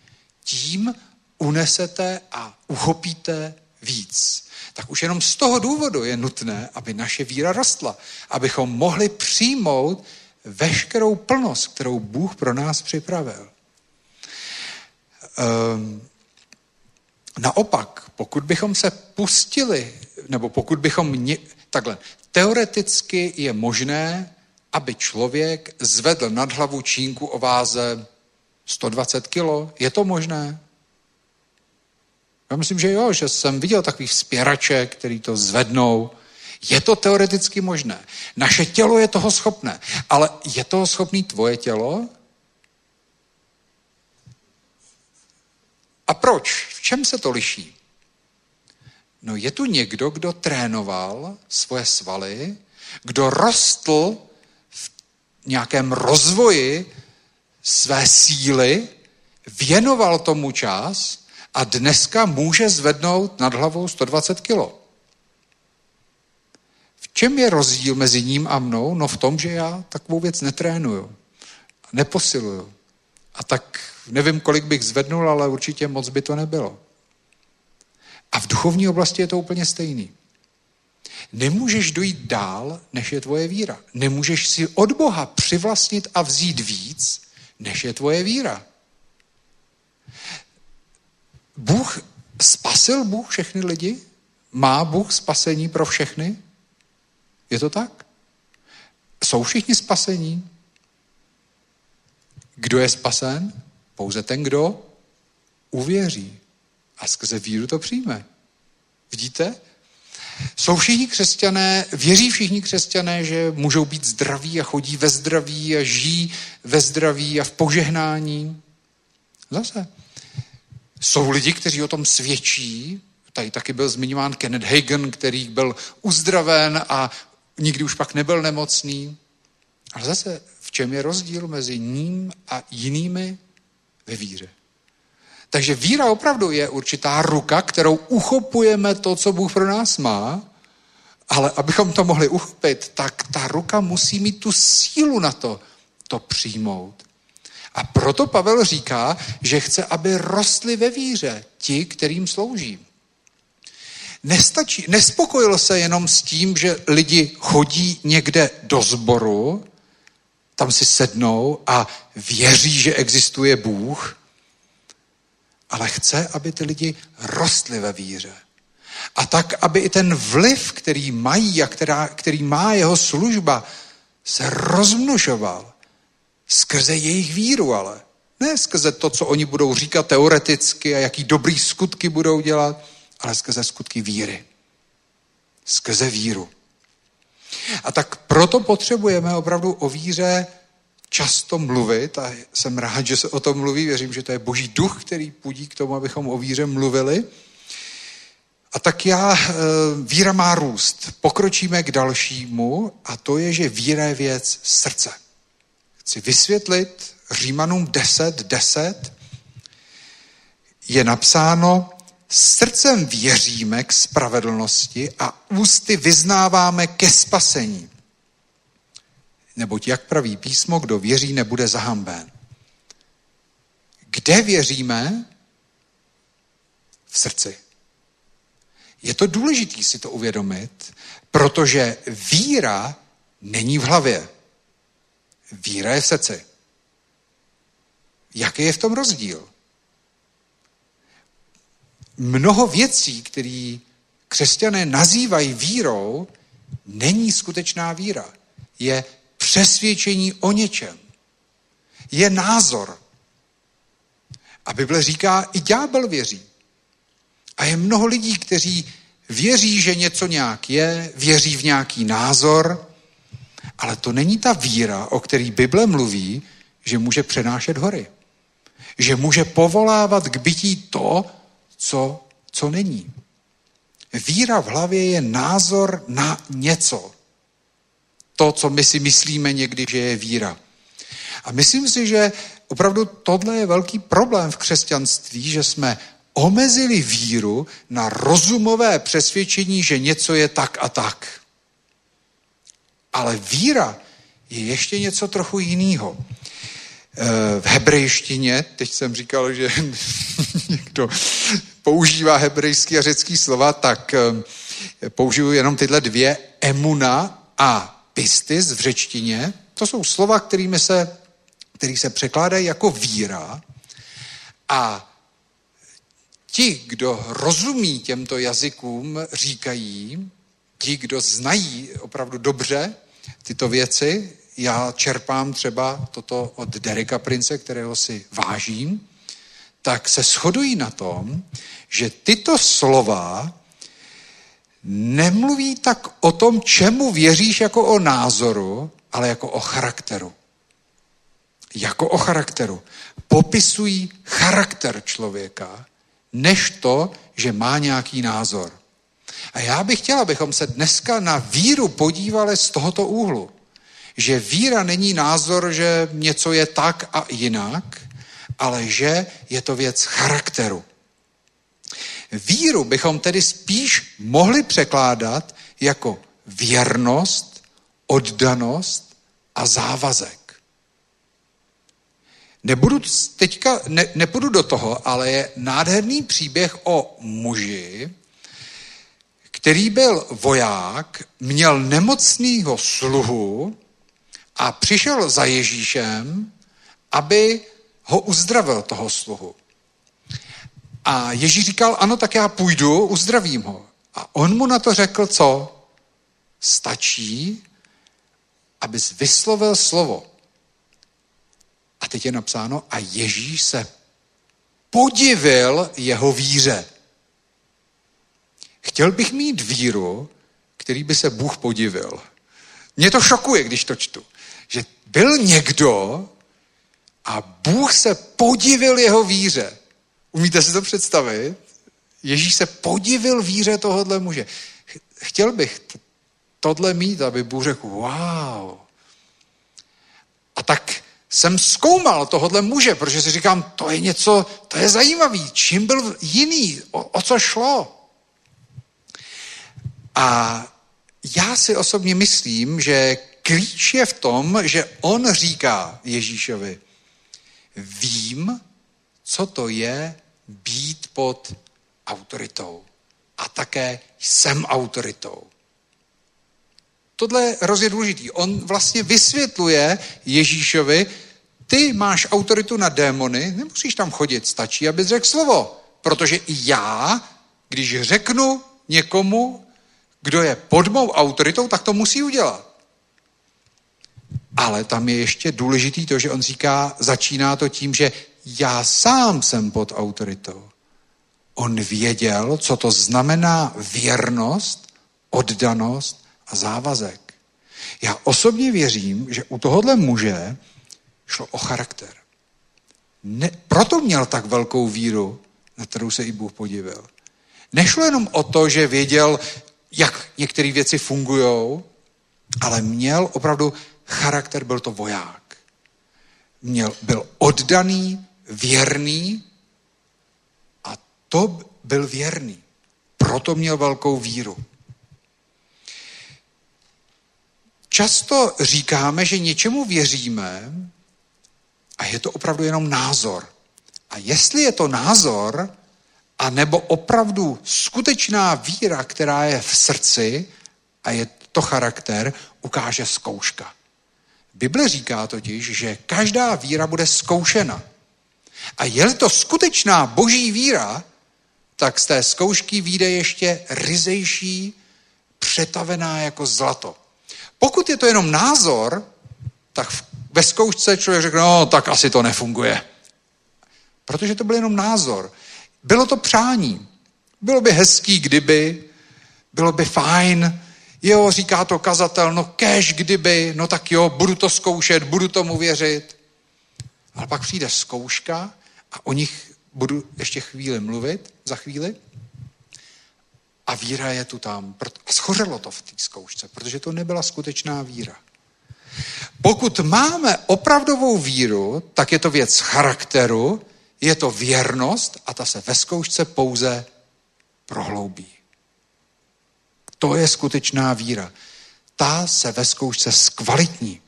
tím unesete a uchopíte víc. Tak už jenom z toho důvodu je nutné, aby naše víra rostla, abychom mohli přijmout veškerou plnost, kterou Bůh pro nás připravil. Um, naopak, pokud bychom se pustili, nebo pokud bychom, takhle, teoreticky je možné, aby člověk zvedl nad hlavu čínku o váze 120 kilo. Je to možné? Já myslím, že jo, že jsem viděl takový vzpěrače, který to zvednou. Je to teoreticky možné. Naše tělo je toho schopné. Ale je toho schopný tvoje tělo? A proč? V čem se to liší? No je tu někdo, kdo trénoval svoje svaly, kdo rostl nějakém rozvoji své síly, věnoval tomu čas a dneska může zvednout nad hlavou 120 kilo. V čem je rozdíl mezi ním a mnou? No v tom, že já takovou věc netrénuju, neposiluju. A tak nevím, kolik bych zvednul, ale určitě moc by to nebylo. A v duchovní oblasti je to úplně stejný. Nemůžeš dojít dál, než je tvoje víra. Nemůžeš si od Boha přivlastnit a vzít víc, než je tvoje víra. Bůh, spasil Bůh všechny lidi? Má Bůh spasení pro všechny? Je to tak? Jsou všichni spasení? Kdo je spasen? Pouze ten, kdo uvěří a skrze víru to přijme. Vidíte? Jsou všichni křesťané, věří všichni křesťané, že můžou být zdraví a chodí ve zdraví a žijí ve zdraví a v požehnání? Zase. Jsou lidi, kteří o tom svědčí. Tady taky byl zmiňován Kenneth Hagen, který byl uzdraven a nikdy už pak nebyl nemocný. Ale zase, v čem je rozdíl mezi ním a jinými ve víře? Takže víra opravdu je určitá ruka, kterou uchopujeme to, co Bůh pro nás má, ale abychom to mohli uchopit, tak ta ruka musí mít tu sílu na to, to přijmout. A proto Pavel říká, že chce, aby rostli ve víře ti, kterým slouží. Nestačí, nespokojilo se jenom s tím, že lidi chodí někde do sboru, tam si sednou a věří, že existuje Bůh, ale chce, aby ty lidi rostly ve víře. A tak, aby i ten vliv, který mají a která, který má jeho služba, se rozmnožoval skrze jejich víru, ale ne skrze to, co oni budou říkat teoreticky a jaký dobrý skutky budou dělat, ale skrze skutky víry. Skrze víru. A tak proto potřebujeme opravdu o víře často mluvit a jsem rád, že se o tom mluví. Věřím, že to je boží duch, který půdí k tomu, abychom o víře mluvili. A tak já, e, víra má růst. Pokročíme k dalšímu a to je, že víra je věc srdce. Chci vysvětlit Římanům 10, 10 je napsáno, srdcem věříme k spravedlnosti a ústy vyznáváme ke spasení. Neboť jak praví písmo, kdo věří, nebude zahamben. Kde věříme? V srdci. Je to důležité si to uvědomit, protože víra není v hlavě. Víra je v srdci. Jaký je v tom rozdíl? Mnoho věcí, které křesťané nazývají vírou, není skutečná víra. Je přesvědčení o něčem. Je názor. A Bible říká, i ďábel věří. A je mnoho lidí, kteří věří, že něco nějak je, věří v nějaký názor, ale to není ta víra, o který Bible mluví, že může přenášet hory. Že může povolávat k bytí to, co, co není. Víra v hlavě je názor na něco. To, co my si myslíme někdy, že je víra. A myslím si, že opravdu tohle je velký problém v křesťanství, že jsme omezili víru na rozumové přesvědčení, že něco je tak a tak. Ale víra je ještě něco trochu jiného. Eh, v hebrejštině, teď jsem říkal, že někdo používá hebrejský a řecký slova, tak eh, použiju jenom tyhle dvě, emuna a pistis v řečtině. To jsou slova, kterými se, který se překládají jako víra a ti, kdo rozumí těmto jazykům, říkají, ti, kdo znají opravdu dobře tyto věci, já čerpám třeba toto od Dereka Prince, kterého si vážím, tak se shodují na tom, že tyto slova nemluví tak o tom, čemu věříš jako o názoru, ale jako o charakteru. Jako o charakteru. Popisují charakter člověka, než to, že má nějaký názor. A já bych chtěla, abychom se dneska na víru podívali z tohoto úhlu že víra není názor, že něco je tak a jinak, ale že je to věc charakteru. Víru bychom tedy spíš mohli překládat jako věrnost, oddanost a závazek. Nebudu teďka, ne, nepůjdu do toho, ale je nádherný příběh o muži, který byl voják, měl nemocného sluhu a přišel za Ježíšem, aby ho uzdravil, toho sluhu. A Ježíš říkal, ano, tak já půjdu, uzdravím ho. A on mu na to řekl, co? Stačí, abys vyslovil slovo. A teď je napsáno, a Ježíš se podivil jeho víře. Chtěl bych mít víru, který by se Bůh podivil. Mě to šokuje, když to čtu že byl někdo a Bůh se podivil jeho víře. Umíte si to představit? Ježíš se podivil víře tohohle muže. Chtěl bych tohle mít, aby Bůh řekl, wow. A tak jsem zkoumal tohohle muže, protože si říkám, to je něco, to je zajímavý. Čím byl jiný? O, o co šlo? A já si osobně myslím, že klíč je v tom, že on říká Ježíšovi, vím, co to je být pod autoritou. A také jsem autoritou. Tohle je hrozně důležitý. On vlastně vysvětluje Ježíšovi, ty máš autoritu na démony, nemusíš tam chodit, stačí, abys řekl slovo. Protože i já, když řeknu někomu, kdo je pod mou autoritou, tak to musí udělat. Ale tam je ještě důležitý to, že on říká, začíná to tím, že já sám jsem pod autoritou. On věděl, co to znamená věrnost, oddanost a závazek. Já osobně věřím, že u tohohle muže šlo o charakter. Ne, proto měl tak velkou víru, na kterou se i Bůh podivil. Nešlo jenom o to, že věděl, jak některé věci fungují, ale měl opravdu charakter, byl to voják. Měl, byl oddaný, věrný a to byl věrný. Proto měl velkou víru. Často říkáme, že něčemu věříme a je to opravdu jenom názor. A jestli je to názor, a nebo opravdu skutečná víra, která je v srdci a je to charakter, ukáže zkouška. Bible říká totiž, že každá víra bude zkoušena. A je to skutečná boží víra, tak z té zkoušky vyjde ještě ryzejší, přetavená jako zlato. Pokud je to jenom názor, tak ve zkoušce člověk řekne, no tak asi to nefunguje. Protože to byl jenom názor. Bylo to přání. Bylo by hezký, kdyby, bylo by fajn, Jo, říká to kazatel, no kež kdyby, no tak jo, budu to zkoušet, budu tomu věřit. Ale pak přijde zkouška a o nich budu ještě chvíli mluvit, za chvíli. A víra je tu tam. A schořelo to v té zkoušce, protože to nebyla skutečná víra. Pokud máme opravdovou víru, tak je to věc charakteru, je to věrnost a ta se ve zkoušce pouze prohloubí. To je skutečná víra. Ta se ve zkoušce zkvalitní.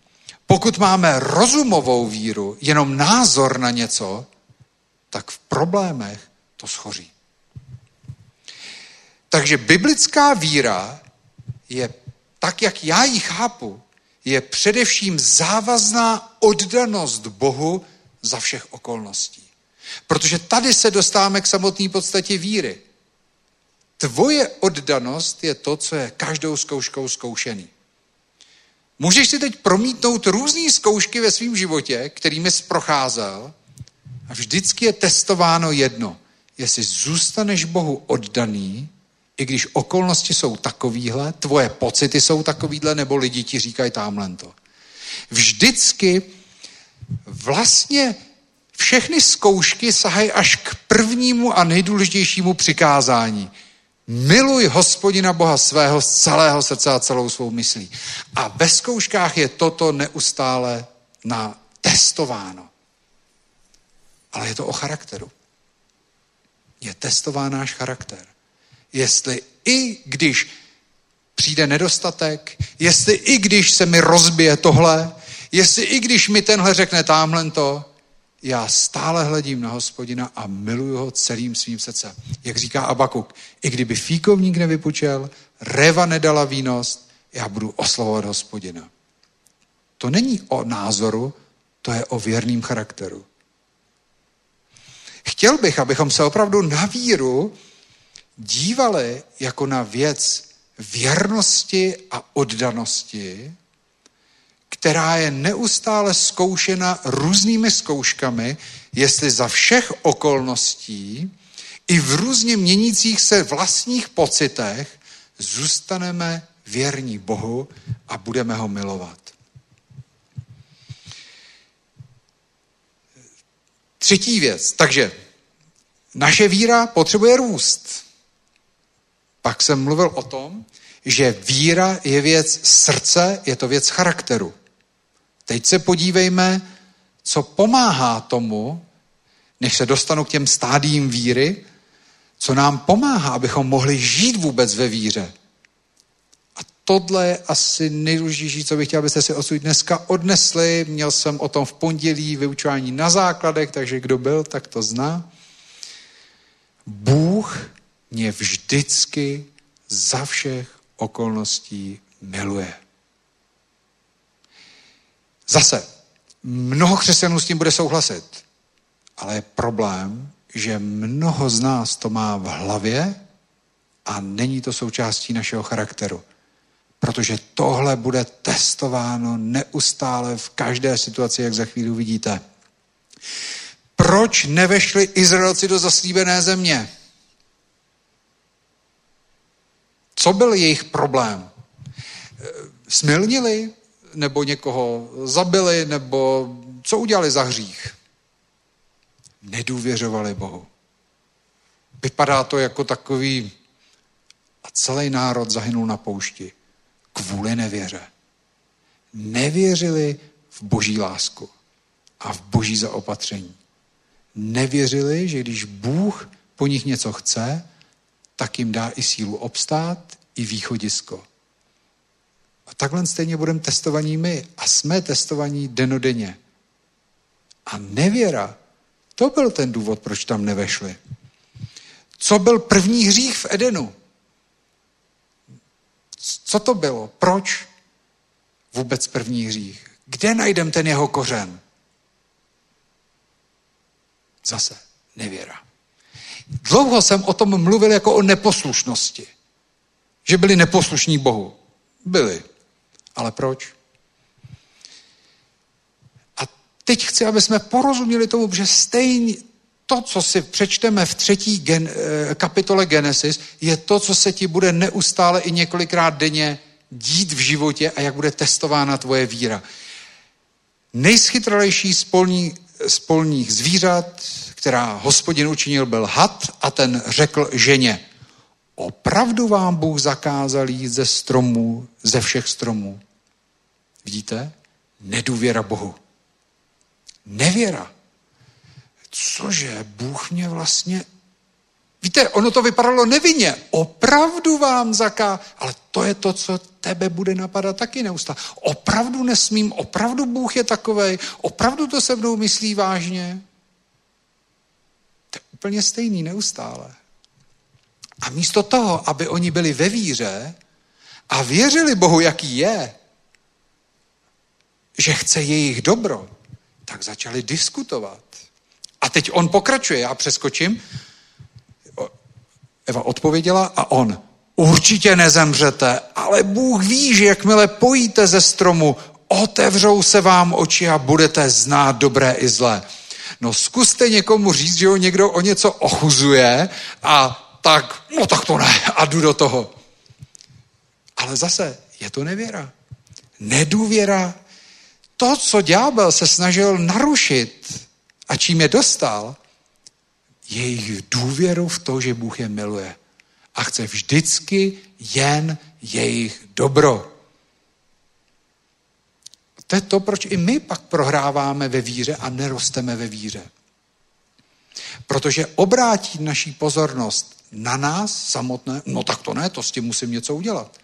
Pokud máme rozumovou víru, jenom názor na něco, tak v problémech to schoří. Takže biblická víra je, tak jak já ji chápu, je především závazná oddanost Bohu za všech okolností. Protože tady se dostáváme k samotné podstatě víry. Tvoje oddanost je to, co je každou zkouškou zkoušený. Můžeš si teď promítnout různé zkoušky ve svém životě, kterými jsi procházel a vždycky je testováno jedno. Jestli zůstaneš Bohu oddaný, i když okolnosti jsou takovýhle, tvoje pocity jsou takovýhle, nebo lidi ti říkají tamhle to. Vždycky vlastně všechny zkoušky sahají až k prvnímu a nejdůležitějšímu přikázání. Miluj hospodina Boha svého z celého srdce a celou svou myslí. A ve zkouškách je toto neustále na testováno. Ale je to o charakteru. Je testován náš charakter. Jestli i když přijde nedostatek, jestli i když se mi rozbije tohle, jestli i když mi tenhle řekne tamhle to, já stále hledím na hospodina a miluju ho celým svým srdcem. Jak říká Abakuk, i kdyby fíkovník nevypučel, reva nedala výnost, já budu oslovovat hospodina. To není o názoru, to je o věrným charakteru. Chtěl bych, abychom se opravdu na víru dívali jako na věc věrnosti a oddanosti, která je neustále zkoušena různými zkouškami, jestli za všech okolností i v různě měnících se vlastních pocitech zůstaneme věrní Bohu a budeme ho milovat. Třetí věc. Takže naše víra potřebuje růst. Pak jsem mluvil o tom, že víra je věc srdce, je to věc charakteru. Teď se podívejme, co pomáhá tomu, než se dostanu k těm stádím víry, co nám pomáhá, abychom mohli žít vůbec ve víře. A tohle je asi nejdůležitější, co bych chtěl, abyste si osud dneska odnesli. Měl jsem o tom v pondělí vyučování na základech, takže kdo byl, tak to zná. Bůh mě vždycky za všech okolností miluje. Zase, mnoho křesťanů s tím bude souhlasit, ale je problém, že mnoho z nás to má v hlavě a není to součástí našeho charakteru. Protože tohle bude testováno neustále v každé situaci, jak za chvíli uvidíte. Proč nevešli Izraelci do zaslíbené země? Co byl jejich problém? Smilnili? Nebo někoho zabili? Nebo co udělali za hřích? Nedůvěřovali Bohu. Vypadá to jako takový a celý národ zahynul na poušti kvůli nevěře. Nevěřili v boží lásku a v boží zaopatření. Nevěřili, že když Bůh po nich něco chce, tak jim dá i sílu obstát, i východisko. A takhle stejně budeme testovaní my. A jsme testovaní denodenně. A nevěra, to byl ten důvod, proč tam nevešli. Co byl první hřích v Edenu? Co to bylo? Proč vůbec první hřích? Kde najdem ten jeho kořen? Zase nevěra. Dlouho jsem o tom mluvil jako o neposlušnosti. Že byli neposlušní Bohu. Byli. Ale proč? A teď chci, aby jsme porozuměli tomu, že stejně to, co si přečteme v třetí gen, eh, kapitole Genesis, je to, co se ti bude neustále i několikrát denně dít v životě a jak bude testována tvoje víra. Nejschytralejší spolní, spolních zvířat, která hospodin učinil, byl had a ten řekl ženě, Opravdu vám Bůh zakázal jít ze stromů, ze všech stromů. Vidíte? Nedůvěra Bohu. Nevěra. Cože, Bůh mě vlastně... Víte, ono to vypadalo nevinně. Opravdu vám zaká... Ale to je to, co tebe bude napadat taky neustále. Opravdu nesmím, opravdu Bůh je takovej, opravdu to se mnou myslí vážně. To je úplně stejný neustále. A místo toho, aby oni byli ve víře a věřili Bohu, jaký je, že chce jejich dobro, tak začali diskutovat. A teď on pokračuje, já přeskočím. Eva odpověděla a on, určitě nezemřete, ale Bůh ví, že jakmile pojíte ze stromu, otevřou se vám oči a budete znát dobré i zlé. No zkuste někomu říct, že ho někdo o něco ochuzuje a tak, no tak to ne, a jdu do toho. Ale zase, je to nevěra. Nedůvěra. To, co ďábel se snažil narušit a čím je dostal, je jejich důvěru v to, že Bůh je miluje. A chce vždycky jen jejich dobro. To je to, proč i my pak prohráváme ve víře a nerosteme ve víře. Protože obrátí naší pozornost na nás samotné, no tak to ne, to s tím musím něco udělat.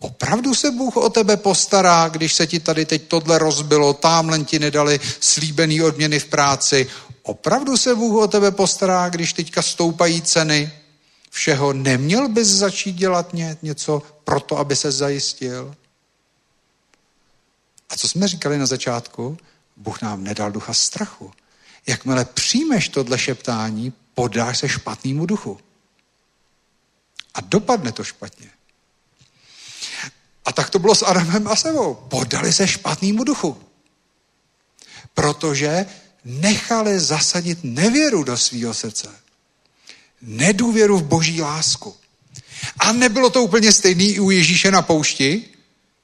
Opravdu se Bůh o tebe postará, když se ti tady teď tohle rozbilo, tamhle ti nedali slíbený odměny v práci. Opravdu se Bůh o tebe postará, když teďka stoupají ceny všeho. Neměl bys začít dělat ně, něco pro to, aby se zajistil? A co jsme říkali na začátku? Bůh nám nedal ducha strachu. Jakmile přijmeš tohle šeptání, podáš se špatnému duchu. A dopadne to špatně. A tak to bylo s Adamem a Sevou. Podali se špatnému duchu. Protože nechali zasadit nevěru do svého srdce. Nedůvěru v boží lásku. A nebylo to úplně stejný i u Ježíše na poušti,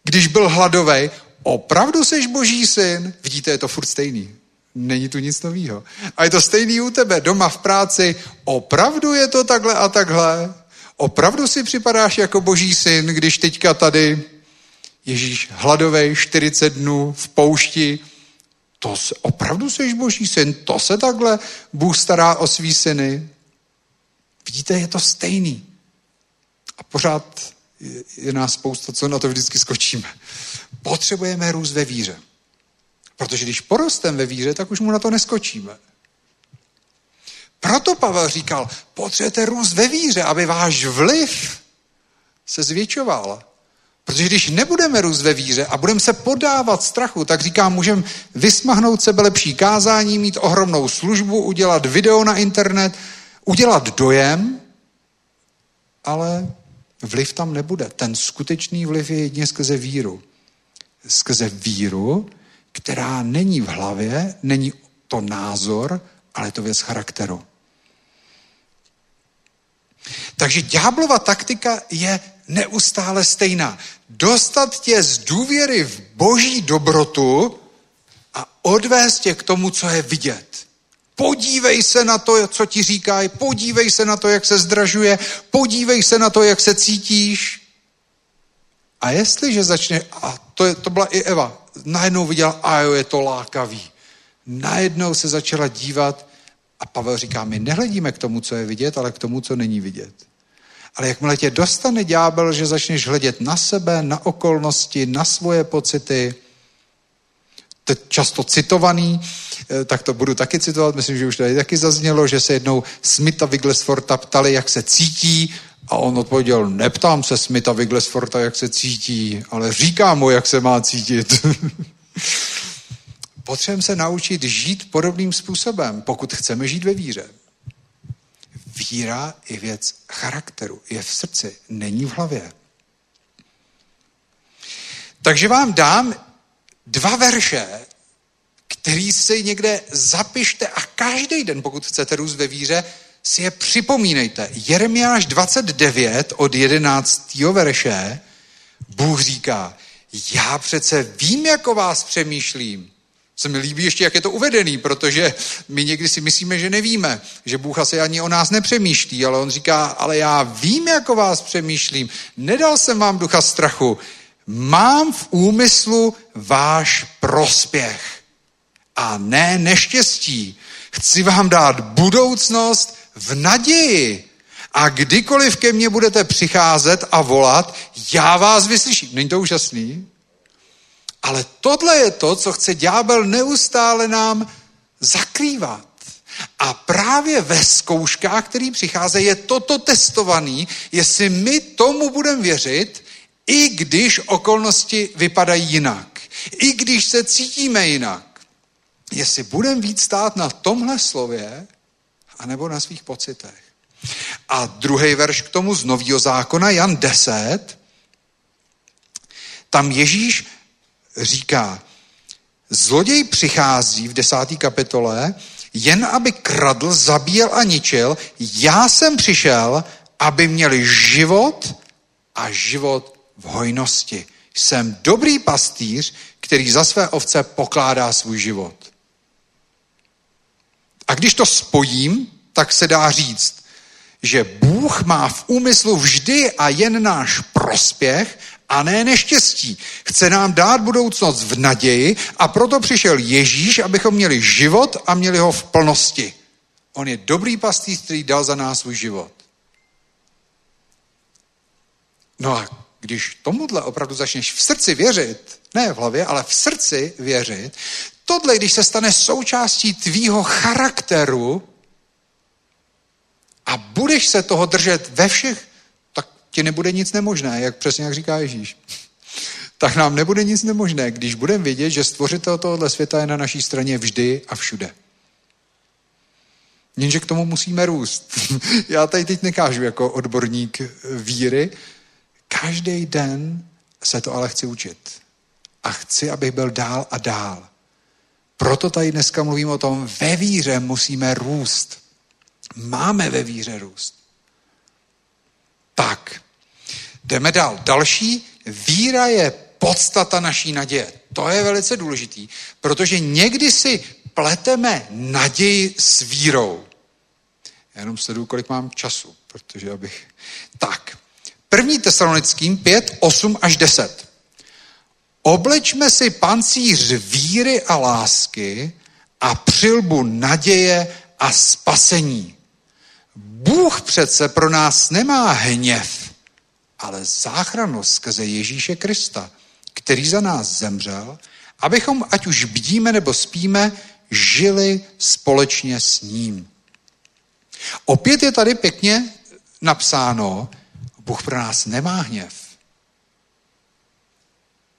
když byl hladový. Opravdu jsi boží syn? Vidíte, je to furt stejný. Není tu nic nového. A je to stejný u tebe, doma v práci. Opravdu je to takhle a takhle? Opravdu si připadáš jako boží syn, když teďka tady Ježíš hladovej 40 dnů v poušti, to se, opravdu jsi boží syn, to se takhle Bůh stará o svý syny. Vidíte, je to stejný. A pořád je, nás spousta, co na to vždycky skočíme. Potřebujeme růst ve víře. Protože když porostem ve víře, tak už mu na to neskočíme. Proto Pavel říkal, potřebujete růst ve víře, aby váš vliv se zvětšoval. Protože když nebudeme růst ve víře a budeme se podávat strachu, tak říkám, můžeme vysmahnout sebe lepší kázání, mít ohromnou službu, udělat video na internet, udělat dojem, ale vliv tam nebude. Ten skutečný vliv je jedině skrze víru. Skrze víru, která není v hlavě, není to názor, ale je to věc charakteru. Takže ďáblova taktika je neustále stejná. Dostat tě z důvěry v boží dobrotu a odvést tě k tomu, co je vidět. Podívej se na to, co ti říkají, podívej se na to, jak se zdražuje, podívej se na to, jak se cítíš. A jestliže začne, a to, je, to byla i Eva, najednou viděla, a jo, je to lákavý. Najednou se začala dívat a Pavel říká, my nehledíme k tomu, co je vidět, ale k tomu, co není vidět. Ale jakmile tě dostane ďábel, že začneš hledět na sebe, na okolnosti, na svoje pocity, teď často citovaný, eh, tak to budu taky citovat, myslím, že už tady taky zaznělo, že se jednou Smitha Wigglesforta ptali, jak se cítí a on odpověděl, neptám se Smitha Wigglesforta, jak se cítí, ale říkám mu, jak se má cítit. Potřebujeme se naučit žít podobným způsobem, pokud chceme žít ve víře. Víra je věc charakteru, je v srdci, není v hlavě. Takže vám dám dva verše, který si někde zapište a každý den, pokud chcete růst ve víře, si je připomínejte. Jeremiáš 29 od 11. verše Bůh říká, já přece vím, jako vás přemýšlím. Se mi líbí ještě, jak je to uvedený, protože my někdy si myslíme, že nevíme, že Bůh asi ani o nás nepřemýšlí, ale on říká, ale já vím, jak o vás přemýšlím. Nedal jsem vám ducha strachu. Mám v úmyslu váš prospěch a ne neštěstí. Chci vám dát budoucnost v naději. A kdykoliv ke mně budete přicházet a volat, já vás vyslyším. Není to úžasný? Ale tohle je to, co chce ďábel neustále nám zakrývat. A právě ve zkouškách, který přicházejí, je toto testovaný, jestli my tomu budeme věřit, i když okolnosti vypadají jinak. I když se cítíme jinak. Jestli budeme víc stát na tomhle slově, anebo na svých pocitech. A druhý verš k tomu z Nového zákona, Jan 10, tam Ježíš říká, zloděj přichází v desátý kapitole, jen aby kradl, zabíjel a ničil. Já jsem přišel, aby měli život a život v hojnosti. Jsem dobrý pastýř, který za své ovce pokládá svůj život. A když to spojím, tak se dá říct, že Bůh má v úmyslu vždy a jen náš prospěch a ne neštěstí. Chce nám dát budoucnost v naději a proto přišel Ježíš, abychom měli život a měli ho v plnosti. On je dobrý pastýř, který dal za nás svůj život. No a když tomuhle opravdu začneš v srdci věřit, ne v hlavě, ale v srdci věřit, tohle, když se stane součástí tvýho charakteru a budeš se toho držet ve všech ti nebude nic nemožné, jak přesně jak říká Ježíš. Tak nám nebude nic nemožné, když budeme vědět, že stvořitel tohohle světa je na naší straně vždy a všude. Jenže k tomu musíme růst. Já tady teď nekážu jako odborník víry. Každý den se to ale chci učit. A chci, abych byl dál a dál. Proto tady dneska mluvím o tom, ve víře musíme růst. Máme ve víře růst. Tak, Jdeme dál. Další, víra je podstata naší naděje. To je velice důležitý, protože někdy si pleteme naději s vírou. Já jenom sleduju, kolik mám času, protože abych... Tak, první tesalonickým 5, 8 až 10. Oblečme si pancíř víry a lásky a přilbu naděje a spasení. Bůh přece pro nás nemá hněv, ale záchranu skrze Ježíše Krista, který za nás zemřel, abychom, ať už bdíme nebo spíme, žili společně s ním. Opět je tady pěkně napsáno, Bůh pro nás nemá hněv.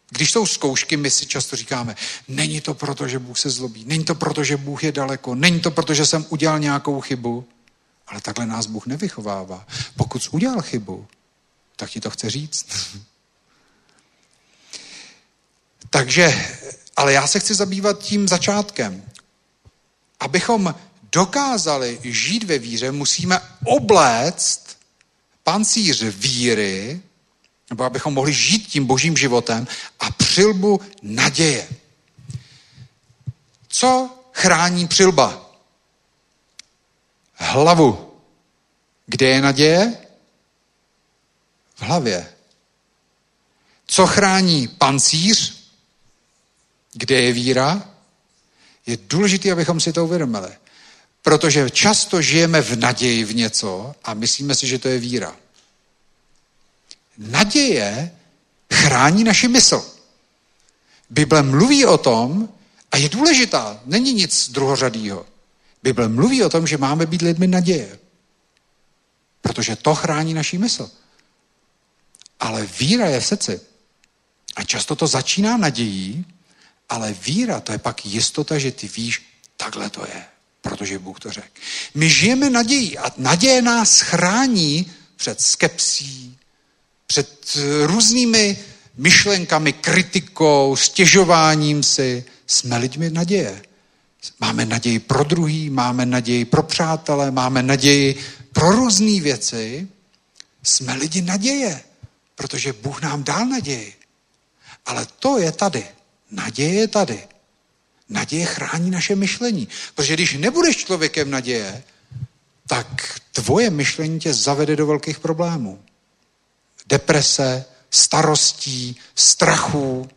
Když jsou zkoušky, my si často říkáme, není to proto, že Bůh se zlobí, není to proto, že Bůh je daleko, není to proto, že jsem udělal nějakou chybu, ale takhle nás Bůh nevychovává. Pokud jsi udělal chybu, tak ti to chce říct. Takže, ale já se chci zabývat tím začátkem. Abychom dokázali žít ve víře, musíme obléct pancíř víry, nebo abychom mohli žít tím božím životem a přilbu naděje. Co chrání přilba? Hlavu. Kde je naděje? V hlavě. Co chrání pancíř? Kde je víra? Je důležité, abychom si to uvědomili. Protože často žijeme v naději v něco a myslíme si, že to je víra. Naděje chrání naši mysl. Bible mluví o tom, a je důležitá, není nic druhořadýho. Bible mluví o tom, že máme být lidmi naděje. Protože to chrání naši mysl. Ale víra je v srdci. A často to začíná nadějí, ale víra to je pak jistota, že ty víš, takhle to je, protože Bůh to řekl. My žijeme nadějí a naděje nás chrání před skepsí, před různými myšlenkami, kritikou, stěžováním si. Jsme lidmi naděje. Máme naději pro druhý, máme naději pro přátele, máme naději pro různé věci. Jsme lidi naděje. Protože Bůh nám dal naději. Ale to je tady. Naděje je tady. Naděje chrání naše myšlení. Protože když nebudeš člověkem naděje, tak tvoje myšlení tě zavede do velkých problémů. Deprese, starostí, strachů.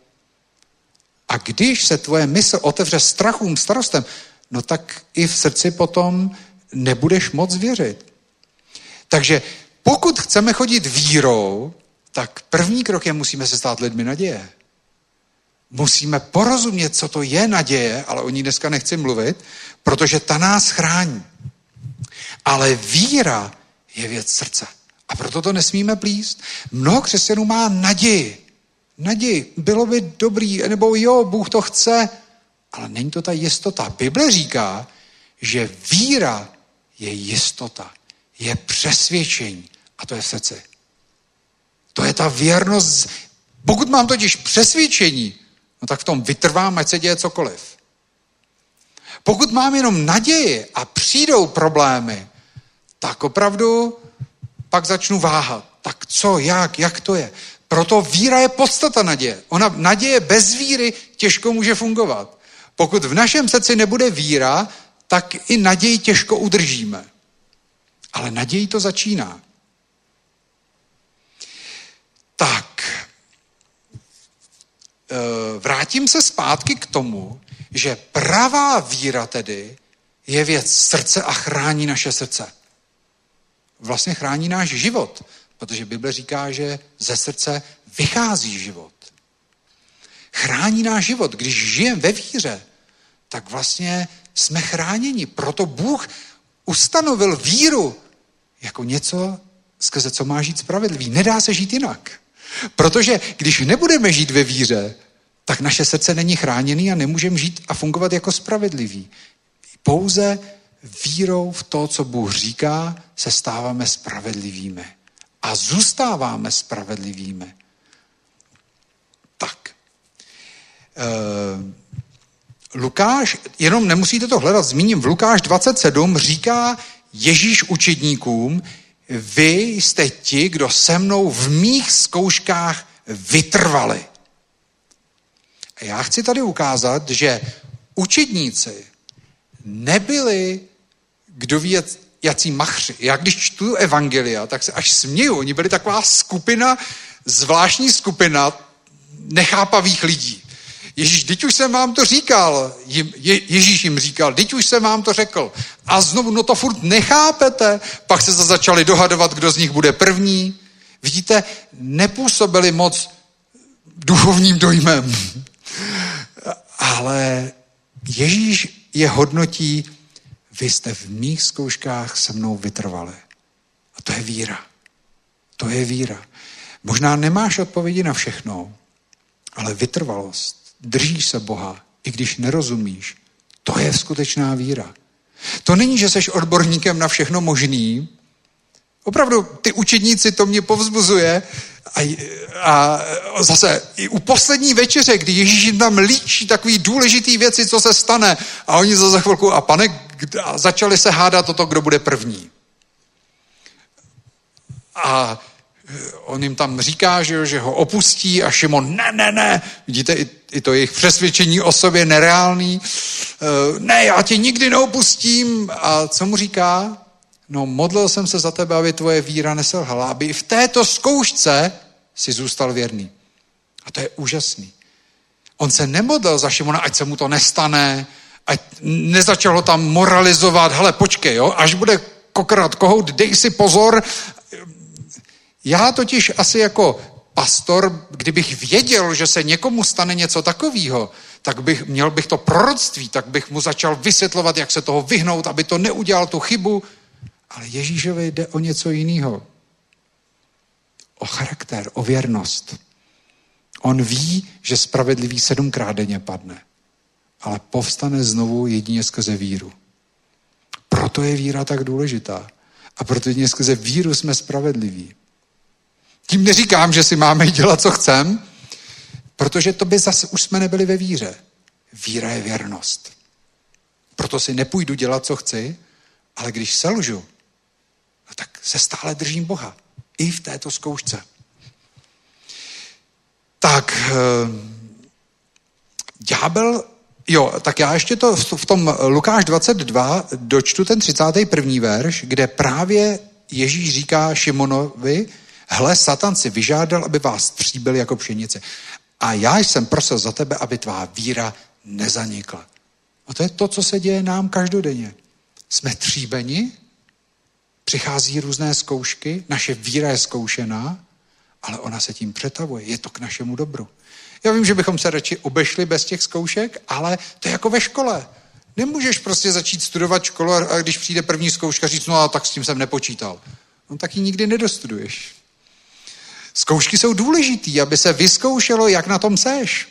A když se tvoje mysl otevře strachům, starostem, no tak i v srdci potom nebudeš moc věřit. Takže pokud chceme chodit vírou, tak první krok je, musíme se stát lidmi naděje. Musíme porozumět, co to je naděje, ale o ní dneska nechci mluvit, protože ta nás chrání. Ale víra je věc srdce. A proto to nesmíme plíst. Mnoho křesťanů má naději. Naději. Bylo by dobrý, nebo jo, Bůh to chce, ale není to ta jistota. Bible říká, že víra je jistota, je přesvědčení a to je v srdci. To je ta věrnost. Pokud mám totiž přesvědčení, no tak v tom vytrvám, ať se děje cokoliv. Pokud mám jenom naději a přijdou problémy, tak opravdu pak začnu váhat. Tak co, jak, jak to je? Proto víra je podstata naděje. Ona, naděje bez víry těžko může fungovat. Pokud v našem srdci nebude víra, tak i naději těžko udržíme. Ale naději to začíná. Tak, e, vrátím se zpátky k tomu, že pravá víra tedy je věc srdce a chrání naše srdce. Vlastně chrání náš život, protože Bible říká, že ze srdce vychází život. Chrání náš život. Když žijeme ve víře, tak vlastně jsme chráněni. Proto Bůh ustanovil víru jako něco, skrze co má žít spravedlivý. Nedá se žít jinak. Protože když nebudeme žít ve víře, tak naše srdce není chráněný a nemůžeme žít a fungovat jako spravedlivý. Pouze vírou v to, co Bůh říká, se stáváme spravedlivými. A zůstáváme spravedlivými. Tak. E, Lukáš, jenom nemusíte to hledat, zmíním, v Lukáš 27 říká Ježíš učedníkům, vy jste ti, kdo se mnou v mých zkouškách vytrvali. A já chci tady ukázat, že učedníci nebyli, kdo ví, jací machři. Já když čtu evangelia, tak se až směju. Oni byli taková skupina, zvláštní skupina nechápavých lidí. Ježíš, teď už jsem vám to říkal. Je, Ježíš jim říkal, teď už jsem vám to řekl. A znovu, no to furt nechápete. Pak se začali dohadovat, kdo z nich bude první. Vidíte, nepůsobili moc duchovním dojmem. Ale Ježíš je hodnotí, vy jste v mých zkouškách se mnou vytrvali. A to je víra. To je víra. Možná nemáš odpovědi na všechno, ale vytrvalost držíš se Boha, i když nerozumíš, to je skutečná víra. To není, že jsi odborníkem na všechno možný. Opravdu, ty učedníci, to mě povzbuzuje. A, a zase i u poslední večeře, kdy Ježíš jim tam líčí takový důležitý věci, co se stane. A oni za chvilku, a pane, a začali se hádat o to, kdo bude první. A on jim tam říká, že, že ho opustí a Šimon, ne, ne, ne. Vidíte, i, i to jejich přesvědčení o sobě nereálný. E, ne, já tě nikdy neopustím. A co mu říká? No, modlil jsem se za tebe, aby tvoje víra neselhala, aby i v této zkoušce si zůstal věrný. A to je úžasný. On se nemodlil za Šimona, ať se mu to nestane, ať nezačal ho tam moralizovat, hele, počkej, jo, až bude kokrat kohout, dej si pozor, já totiž asi jako pastor, kdybych věděl, že se někomu stane něco takového, tak bych, měl bych to proroctví, tak bych mu začal vysvětlovat, jak se toho vyhnout, aby to neudělal tu chybu. Ale Ježíšovi jde o něco jiného. O charakter, o věrnost. On ví, že spravedlivý sedmkrát denně padne, ale povstane znovu jedině skrze víru. Proto je víra tak důležitá. A proto jedině skrze víru jsme spravedliví. Tím neříkám, že si máme dělat, co chcem, protože to by zase už jsme nebyli ve víře. Víra je věrnost. Proto si nepůjdu dělat, co chci, ale když selžu, no tak se stále držím Boha. I v této zkoušce. Tak, eh, ďábel Jo, tak já ještě to v tom Lukáš 22 dočtu ten 31. verš, kde právě Ježíš říká Šimonovi, hle, Satan si vyžádal, aby vás tříbil jako pšenice. A já jsem prosil za tebe, aby tvá víra nezanikla. A to je to, co se děje nám každodenně. Jsme tříbeni, přichází různé zkoušky, naše víra je zkoušená, ale ona se tím přetavuje. Je to k našemu dobru. Já vím, že bychom se radši obešli bez těch zkoušek, ale to je jako ve škole. Nemůžeš prostě začít studovat školu a když přijde první zkouška říct, no a tak s tím jsem nepočítal. No tak ji nikdy nedostuduješ. Zkoušky jsou důležitý, aby se vyzkoušelo, jak na tom seš.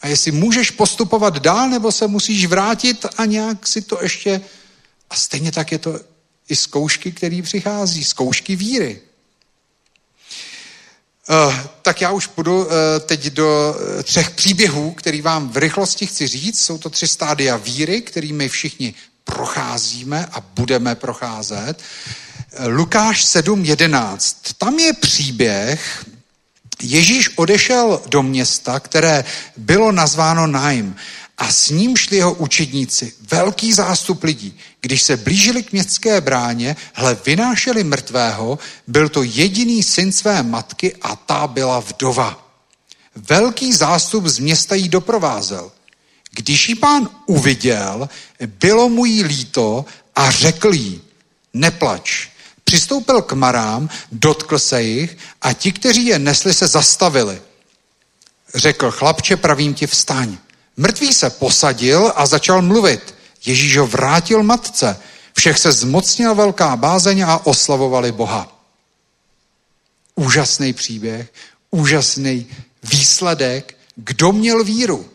A jestli můžeš postupovat dál, nebo se musíš vrátit a nějak si to ještě... A stejně tak je to i zkoušky, které přichází, zkoušky víry. Uh, tak já už půjdu uh, teď do uh, třech příběhů, který vám v rychlosti chci říct. Jsou to tři stádia víry, kterými všichni procházíme a budeme procházet. Lukáš 7.11. Tam je příběh, Ježíš odešel do města, které bylo nazváno Naim a s ním šli jeho učedníci, velký zástup lidí. Když se blížili k městské bráně, hle, vynášeli mrtvého, byl to jediný syn své matky a ta byla vdova. Velký zástup z města jí doprovázel. Když ji pán uviděl, bylo mu jí líto a řekl jí, neplač. Přistoupil k marám, dotkl se jich a ti, kteří je nesli, se zastavili. Řekl, chlapče, pravím ti, vstaň. Mrtvý se posadil a začal mluvit. Ježíš ho vrátil matce. Všech se zmocnil velká bázeň a oslavovali Boha. Úžasný příběh, úžasný výsledek. Kdo měl víru?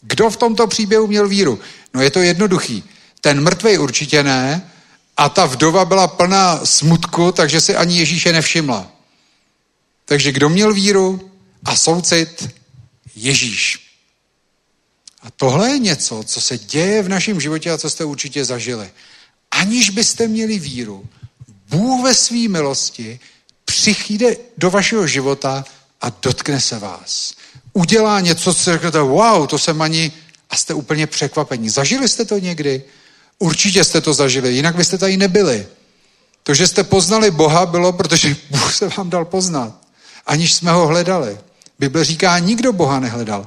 Kdo v tomto příběhu měl víru? No je to jednoduchý. Ten mrtvej určitě ne a ta vdova byla plná smutku, takže si ani Ježíše nevšimla. Takže kdo měl víru a soucit? Ježíš. A tohle je něco, co se děje v našem životě a co jste určitě zažili. Aniž byste měli víru, Bůh ve své milosti přichýde do vašeho života a dotkne se vás. Udělá něco, co řeknete, wow, to jsem ani, a jste úplně překvapení. Zažili jste to někdy? Určitě jste to zažili, jinak byste tady nebyli. To, že jste poznali Boha, bylo, protože Bůh se vám dal poznat aniž jsme ho hledali. Bible říká, nikdo Boha nehledal.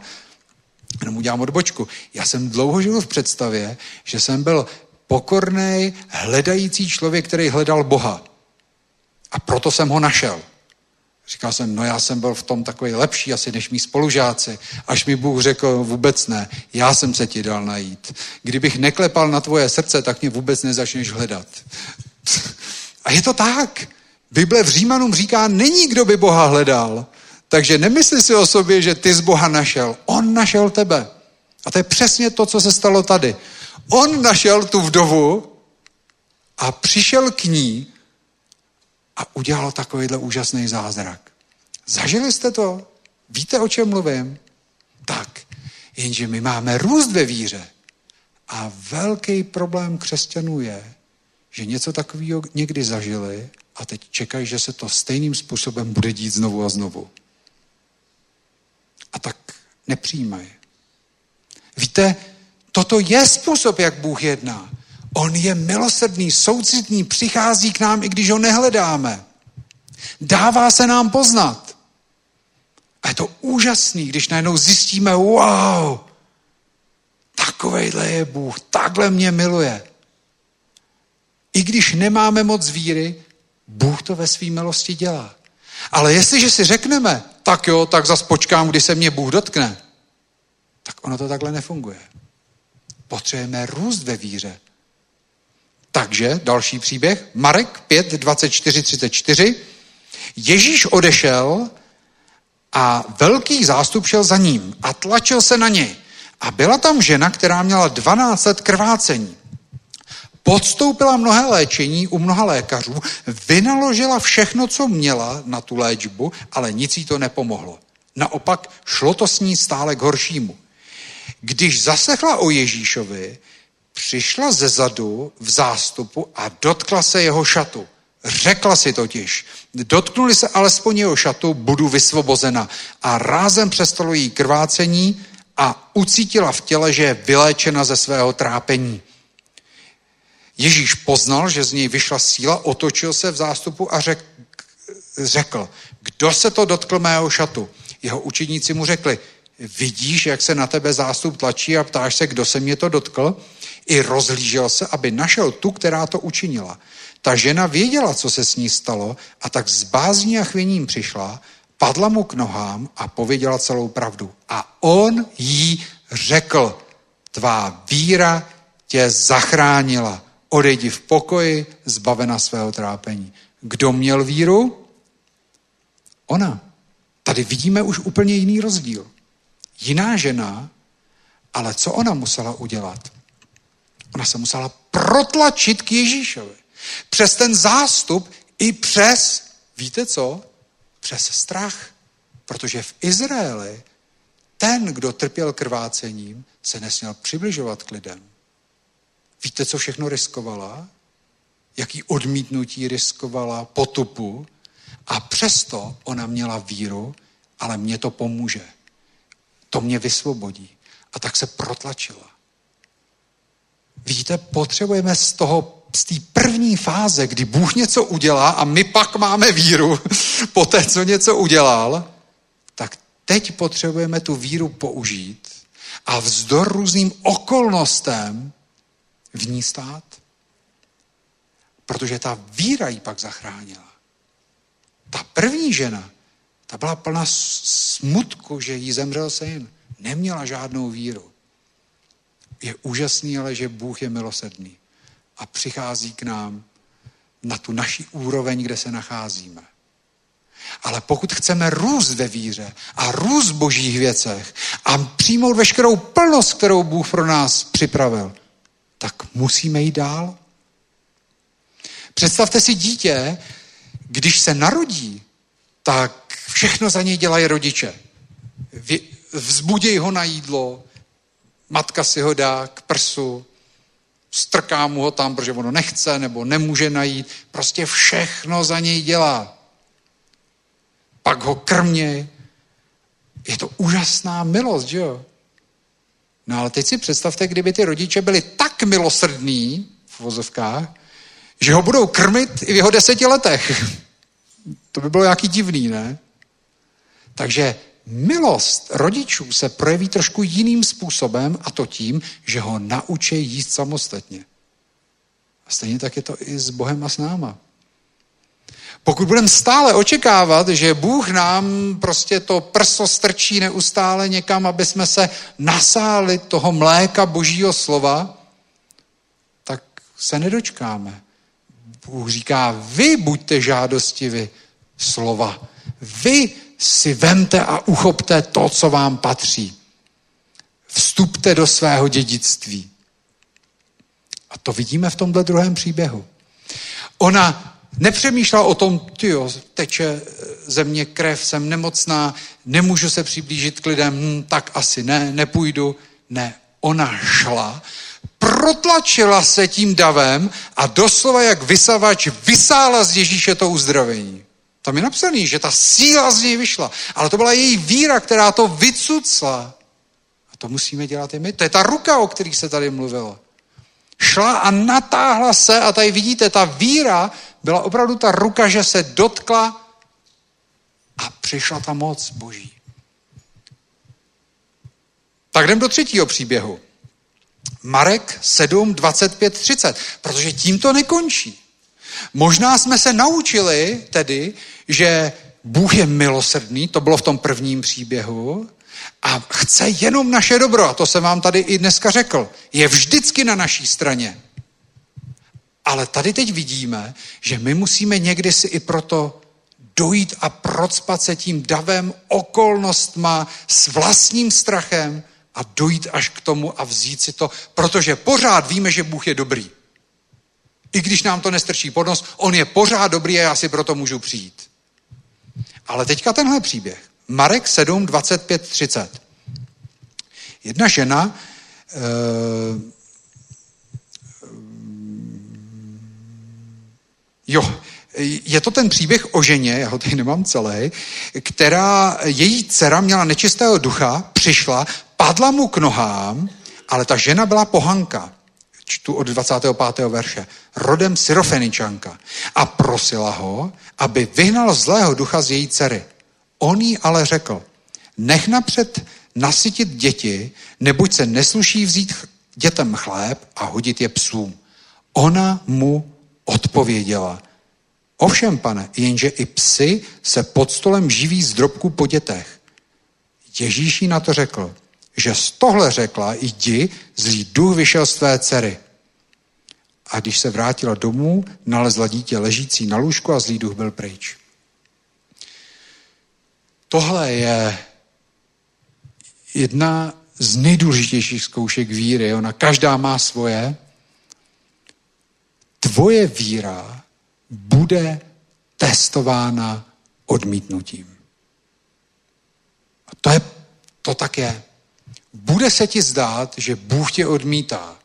Jenom udělám odbočku. Já jsem dlouho žil v představě, že jsem byl pokorný, hledající člověk, který hledal Boha. A proto jsem ho našel. Říkal jsem, no já jsem byl v tom takový lepší asi než mý spolužáci. Až mi Bůh řekl, vůbec ne, já jsem se ti dal najít. Kdybych neklepal na tvoje srdce, tak mě vůbec nezačneš hledat. A je to tak. Bible v Římanům říká, není kdo by Boha hledal. Takže nemysli si o sobě, že ty z Boha našel. On našel tebe. A to je přesně to, co se stalo tady. On našel tu vdovu a přišel k ní a udělal takovýhle úžasný zázrak. Zažili jste to? Víte, o čem mluvím? Tak, jenže my máme růst ve víře. A velký problém křesťanů je, že něco takového někdy zažili a teď čekají, že se to stejným způsobem bude dít znovu a znovu. A tak nepřijímají. Víte, toto je způsob, jak Bůh jedná. On je milosrdný, soucitný, přichází k nám, i když ho nehledáme. Dává se nám poznat. A je to úžasný, když najednou zjistíme, wow, takovejhle je Bůh, takhle mě miluje. I když nemáme moc víry, Bůh to ve své milosti dělá. Ale jestliže si řekneme, tak jo, tak zas počkám, kdy se mě Bůh dotkne, tak ono to takhle nefunguje. Potřebujeme růst ve víře. Takže další příběh, Marek 5, 24, 34. Ježíš odešel a velký zástup šel za ním a tlačil se na něj. A byla tam žena, která měla 12 let krvácení. Podstoupila mnohé léčení u mnoha lékařů, vynaložila všechno, co měla na tu léčbu, ale nic jí to nepomohlo. Naopak šlo to s ní stále k horšímu. Když zasechla o Ježíšovi, přišla ze zadu v zástupu a dotkla se jeho šatu. Řekla si totiž, dotknuli se alespoň jeho šatu, budu vysvobozena. A rázem přestalo jí krvácení a ucítila v těle, že je vyléčena ze svého trápení. Ježíš poznal, že z něj vyšla síla, otočil se v zástupu a řek, řekl, kdo se to dotkl mého šatu? Jeho učeníci mu řekli, vidíš, jak se na tebe zástup tlačí a ptáš se, kdo se mě to dotkl? I rozhlížel se, aby našel tu, která to učinila. Ta žena věděla, co se s ní stalo a tak s bázní a chvěním přišla, padla mu k nohám a pověděla celou pravdu. A on jí řekl, tvá víra tě zachránila. Odejdi v pokoji, zbavena svého trápení. Kdo měl víru? Ona. Tady vidíme už úplně jiný rozdíl. Jiná žena, ale co ona musela udělat? Ona se musela protlačit k Ježíšovi. Přes ten zástup i přes, víte co? Přes strach. Protože v Izraeli ten, kdo trpěl krvácením, se nesměl přibližovat k lidem. Víte, co všechno riskovala? Jaký odmítnutí riskovala, potupu. A přesto ona měla víru, ale mě to pomůže. To mě vysvobodí. A tak se protlačila. Vidíte, potřebujeme z toho, z té první fáze, kdy Bůh něco udělá a my pak máme víru po té, co něco udělal, tak teď potřebujeme tu víru použít a vzdor různým okolnostem v ní stát. Protože ta víra ji pak zachránila. Ta první žena, ta byla plná smutku, že jí zemřel syn. Neměla žádnou víru. Je úžasný ale, že Bůh je milosrdný a přichází k nám na tu naši úroveň, kde se nacházíme. Ale pokud chceme růst ve víře a růst v božích věcech a přijmout veškerou plnost, kterou Bůh pro nás připravil, tak musíme jít dál. Představte si dítě, když se narodí, tak všechno za něj dělají rodiče. Vzbuděj ho na jídlo, matka si ho dá k prsu, strká mu ho tam, protože ono nechce nebo nemůže najít. Prostě všechno za něj dělá. Pak ho krmě. Je to úžasná milost, že jo? No ale teď si představte, kdyby ty rodiče byli tak milosrdní, v vozovkách, že ho budou krmit i v jeho deseti letech. To by bylo nějaký divný, ne? Takže milost rodičů se projeví trošku jiným způsobem a to tím, že ho naučí jíst samostatně. A stejně tak je to i s Bohem a s náma. Pokud budeme stále očekávat, že Bůh nám prostě to prso strčí neustále někam, aby jsme se nasáli toho mléka božího slova, tak se nedočkáme. Bůh říká, vy buďte žádostivi slova. Vy si vemte a uchopte to, co vám patří. Vstupte do svého dědictví. A to vidíme v tomhle druhém příběhu. Ona nepřemýšlela o tom, tyjo, teče země krev, jsem nemocná, nemůžu se přiblížit k lidem, hm, tak asi ne, nepůjdu. Ne, ona šla, protlačila se tím davem a doslova jak vysavač vysála z Ježíše to uzdravení. Tam je napsaný, že ta síla z něj vyšla. Ale to byla její víra, která to vycucla. A to musíme dělat i my. To je ta ruka, o kterých se tady mluvilo. Šla a natáhla se a tady vidíte, ta víra byla opravdu ta ruka, že se dotkla a přišla ta moc boží. Tak jdem do třetího příběhu. Marek 7, 25, 30. Protože tím to nekončí. Možná jsme se naučili tedy, že Bůh je milosrdný, to bylo v tom prvním příběhu, a chce jenom naše dobro, a to jsem vám tady i dneska řekl. Je vždycky na naší straně. Ale tady teď vidíme, že my musíme někdy si i proto dojít a procpat se tím davem, okolnostma, s vlastním strachem a dojít až k tomu a vzít si to, protože pořád víme, že Bůh je dobrý. I když nám to nestrčí pod nos, on je pořád dobrý a já si proto můžu přijít. Ale teďka tenhle příběh. Marek 7, 25, 30. Jedna žena uh, jo, je to ten příběh o ženě, já ho tady nemám celý, která, její dcera měla nečistého ducha, přišla, padla mu k nohám, ale ta žena byla pohanka. Čtu od 25. verše. Rodem Syrofeničanka. A prosila ho, aby vyhnal zlého ducha z její dcery. On jí ale řekl, nech napřed nasytit děti, nebuď se nesluší vzít dětem chléb a hodit je psům. Ona mu odpověděla, ovšem pane, jenže i psy se pod stolem živí z drobků po dětech. Ježíš jí na to řekl, že z tohle řekla, jdi, zlý duch vyšel z tvé dcery. A když se vrátila domů, nalezla dítě ležící na lůžku a zlý duch byl pryč. Tohle je jedna z nejdůležitějších zkoušek víry. Ona každá má svoje. Tvoje víra bude testována odmítnutím. A to, je, to tak je. Bude se ti zdát, že Bůh tě odmítá.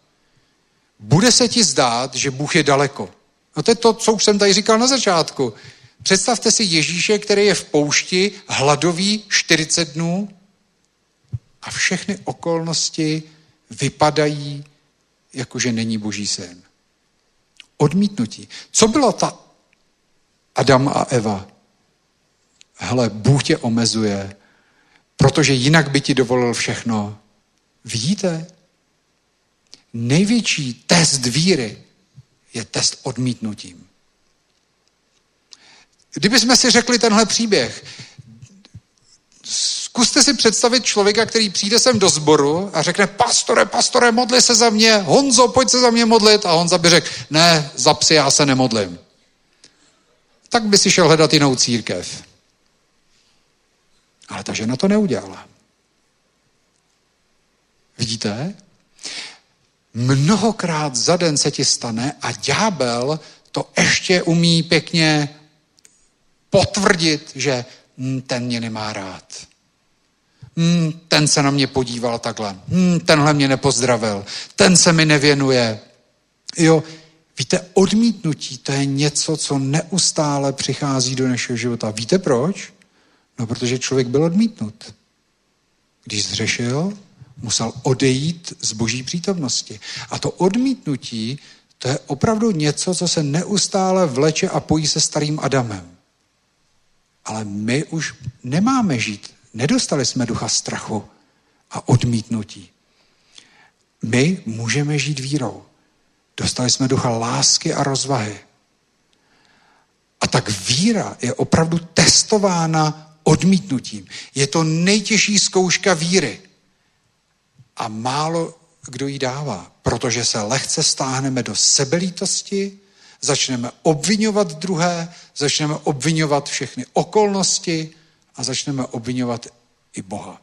Bude se ti zdát, že Bůh je daleko. A to je to, co už jsem tady říkal na začátku. Představte si Ježíše, který je v poušti, hladový 40 dnů a všechny okolnosti vypadají, jako že není boží syn. Odmítnutí. Co bylo ta Adam a Eva? Hele, Bůh tě omezuje, protože jinak by ti dovolil všechno. Vidíte? Největší test víry je test odmítnutím. Kdybychom si řekli tenhle příběh, zkuste si představit člověka, který přijde sem do sboru a řekne, pastore, pastore, modli se za mě, Honzo, pojď se za mě modlit. A Honza by řekl, ne, za psy já se nemodlím. Tak by si šel hledat jinou církev. Ale ta žena to neudělala. Vidíte? Mnohokrát za den se ti stane a ďábel to ještě umí pěkně potvrdit, že hm, ten mě nemá rád. Hm, ten se na mě podíval takhle. Hm, tenhle mě nepozdravil. Ten se mi nevěnuje. Jo, víte, odmítnutí to je něco, co neustále přichází do našeho života. Víte proč? No, protože člověk byl odmítnut. Když zřešil, musel odejít z boží přítomnosti. A to odmítnutí, to je opravdu něco, co se neustále vleče a pojí se starým Adamem. Ale my už nemáme žít. Nedostali jsme ducha strachu a odmítnutí. My můžeme žít vírou. Dostali jsme ducha lásky a rozvahy. A tak víra je opravdu testována odmítnutím. Je to nejtěžší zkouška víry. A málo kdo ji dává, protože se lehce stáhneme do sebelítosti, začneme obvinovat druhé, začneme obvinovat všechny okolnosti a začneme obvinovat i Boha.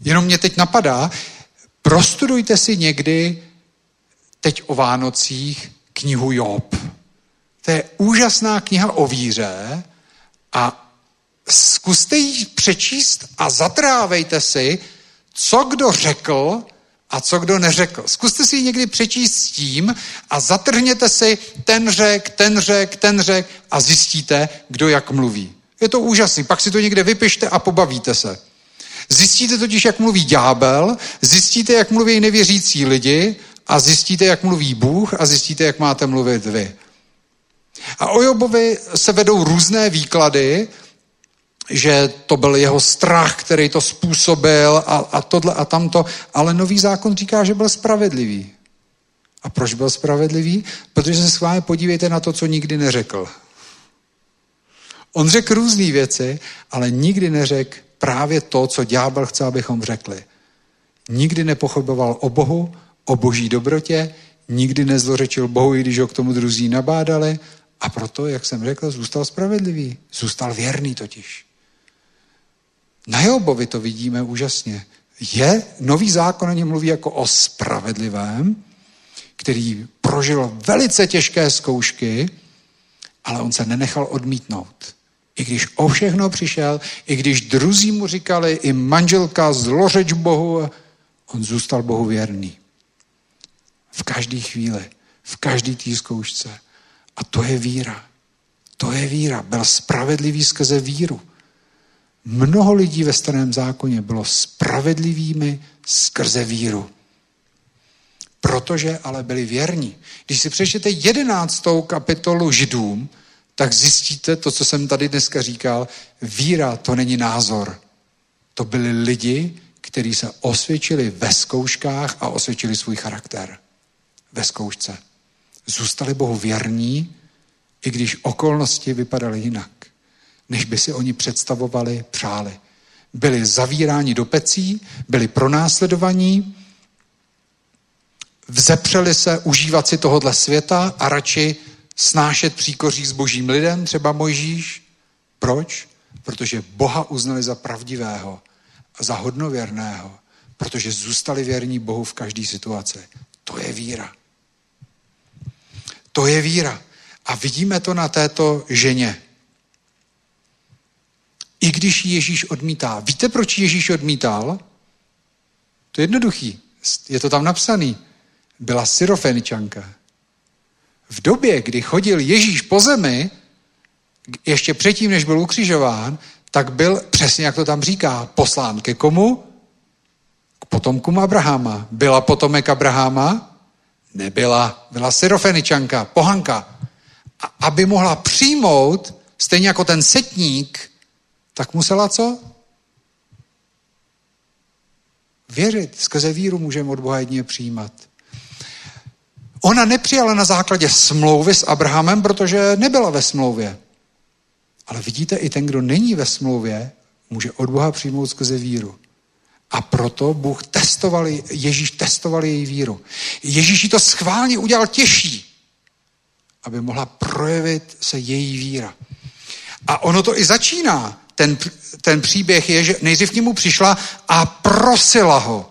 Jenom mě teď napadá, prostudujte si někdy teď o Vánocích knihu Job. To je úžasná kniha o víře a zkuste ji přečíst a zatrávejte si, co kdo řekl a co kdo neřekl. Zkuste si ji někdy přečíst s tím a zatrhněte si ten řek, ten řek, ten řek a zjistíte, kdo jak mluví. Je to úžasný. Pak si to někde vypište a pobavíte se. Zjistíte totiž, jak mluví ďábel, zjistíte, jak mluví nevěřící lidi a zjistíte, jak mluví Bůh a zjistíte, jak máte mluvit vy. A o Jobovi se vedou různé výklady, že to byl jeho strach, který to způsobil a, a tohle a tamto, ale nový zákon říká, že byl spravedlivý. A proč byl spravedlivý? Protože se s vámi podívejte na to, co nikdy neřekl. On řekl různé věci, ale nikdy neřekl právě to, co ďábel chce, abychom řekli. Nikdy nepochoboval o Bohu, o boží dobrotě, nikdy nezlořečil Bohu, i když ho k tomu druzí nabádali a proto, jak jsem řekl, zůstal spravedlivý. Zůstal věrný totiž. Na Jobovi to vidíme úžasně. Je, nový zákon o něm mluví jako o spravedlivém, který prožil velice těžké zkoušky, ale on se nenechal odmítnout. I když o všechno přišel, i když druzí mu říkali, i manželka zlořeč Bohu, on zůstal Bohu věrný. V každé chvíli, v každé té zkoušce. A to je víra. To je víra. Byl spravedlivý skrze víru. Mnoho lidí ve starém zákoně bylo spravedlivými skrze víru. Protože ale byli věrní. Když si přečtete jedenáctou kapitolu Židům, tak zjistíte to, co jsem tady dneska říkal. Víra to není názor. To byli lidi, kteří se osvědčili ve zkouškách a osvědčili svůj charakter ve zkoušce. Zůstali Bohu věrní, i když okolnosti vypadaly jinak, než by si oni představovali, přáli. Byli zavíráni do pecí, byli pronásledovaní, vzepřeli se užívat si tohohle světa a radši snášet příkoří s božím lidem, třeba Mojžíš. Proč? Protože Boha uznali za pravdivého a za hodnověrného, protože zůstali věrní Bohu v každé situaci. To je víra. To je víra. A vidíme to na této ženě. I když Ježíš odmítá. Víte, proč Ježíš odmítal? To je jednoduchý. Je to tam napsaný. Byla syrofeničanka. V době, kdy chodil Ježíš po zemi, ještě předtím, než byl ukřižován, tak byl, přesně jak to tam říká, poslán ke komu? K potomkům Abrahama. Byla potomek Abrahama? Nebyla. Byla syrofeničanka, pohanka. A aby mohla přijmout, stejně jako ten setník, tak musela co? Věřit. Skrze víru můžeme od Boha jedině přijímat. Ona nepřijala na základě smlouvy s Abrahamem, protože nebyla ve smlouvě. Ale vidíte, i ten, kdo není ve smlouvě, může od Boha přijmout skrze víru. A proto Bůh testoval, Ježíš testoval její víru. Ježíš to schválně udělal těžší, aby mohla projevit se její víra. A ono to i začíná. Ten, ten příběh je, že nejdřív k němu přišla a prosila ho.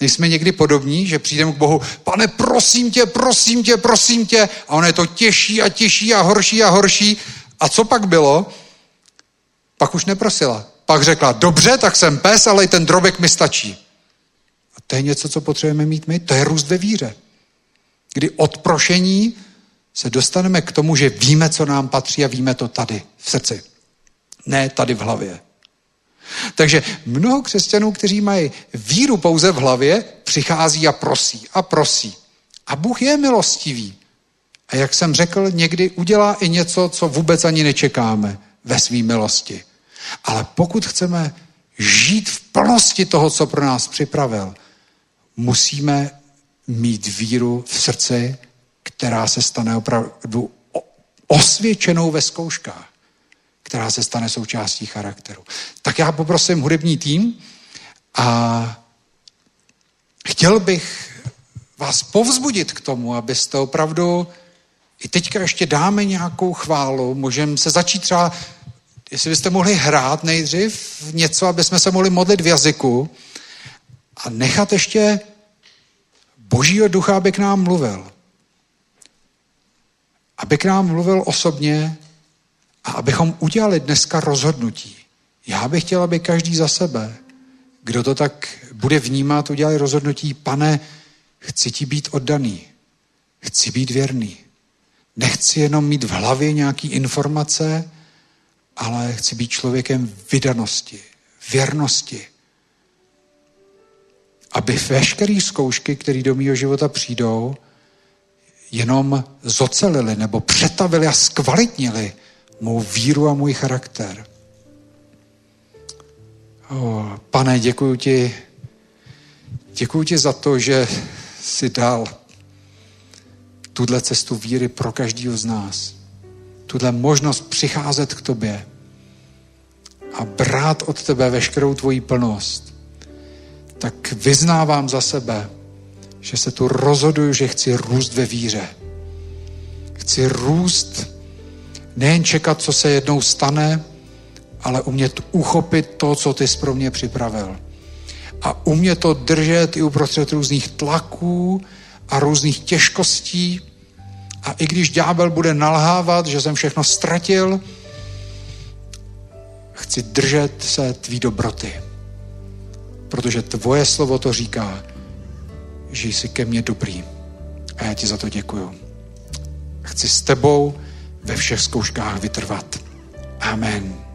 Nejsme někdy podobní, že přijdeme k Bohu, pane, prosím tě, prosím tě, prosím tě, a ono je to těžší a těžší a horší a horší. A co pak bylo? Pak už neprosila. Pak řekla, dobře, tak jsem pes, ale i ten drobek mi stačí. A to je něco, co potřebujeme mít my. To je růst ve víře. Kdy od prošení se dostaneme k tomu, že víme, co nám patří a víme to tady, v srdci. Ne tady v hlavě. Takže mnoho křesťanů, kteří mají víru pouze v hlavě, přichází a prosí a prosí. A Bůh je milostivý. A jak jsem řekl, někdy udělá i něco, co vůbec ani nečekáme ve své milosti. Ale pokud chceme žít v plnosti toho, co pro nás připravil, musíme mít víru v srdci, která se stane opravdu osvědčenou ve zkouškách, která se stane součástí charakteru. Tak já poprosím hudební tým a chtěl bych vás povzbudit k tomu, abyste opravdu i teďka ještě dáme nějakou chválu, můžeme se začít třeba jestli byste mohli hrát nejdřív něco, aby jsme se mohli modlit v jazyku a nechat ještě božího ducha, aby k nám mluvil. Aby k nám mluvil osobně a abychom udělali dneska rozhodnutí. Já bych chtěl, aby každý za sebe, kdo to tak bude vnímat, udělali rozhodnutí, pane, chci ti být oddaný, chci být věrný. Nechci jenom mít v hlavě nějaké informace, ale chci být člověkem vydanosti, věrnosti. Aby veškeré zkoušky, které do mého života přijdou, jenom zocelili nebo přetavili a zkvalitnili mou víru a můj charakter. O, pane, děkuji ti, děkuji ti za to, že jsi dal tuhle cestu víry pro každého z nás tuhle možnost přicházet k tobě a brát od tebe veškerou tvoji plnost, tak vyznávám za sebe, že se tu rozhoduju, že chci růst ve víře. Chci růst, nejen čekat, co se jednou stane, ale umět uchopit to, co ty jsi pro mě připravil. A umět to držet i uprostřed různých tlaků a různých těžkostí, a i když ďábel bude nalhávat, že jsem všechno ztratil, chci držet se tvý dobroty. Protože tvoje slovo to říká, že jsi ke mně dobrý. A já ti za to děkuju. Chci s tebou ve všech zkouškách vytrvat. Amen.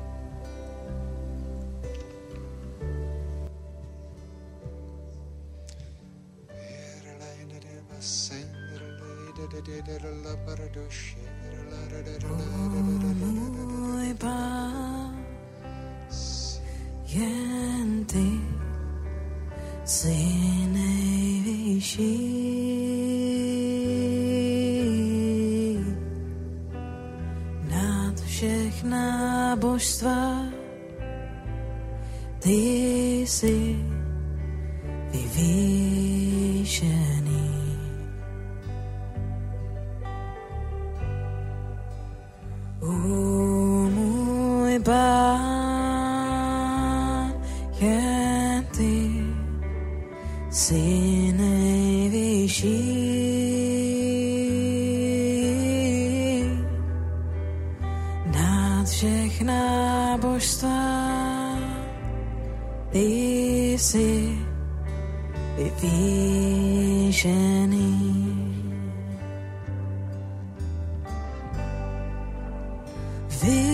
Nejvyšší. Nad všechna božstva ty jsi vyvýšený. O můj pán, jsi nejvyšší nad všechna božstva. Ty jsi vyvýšený. Vyvyšuji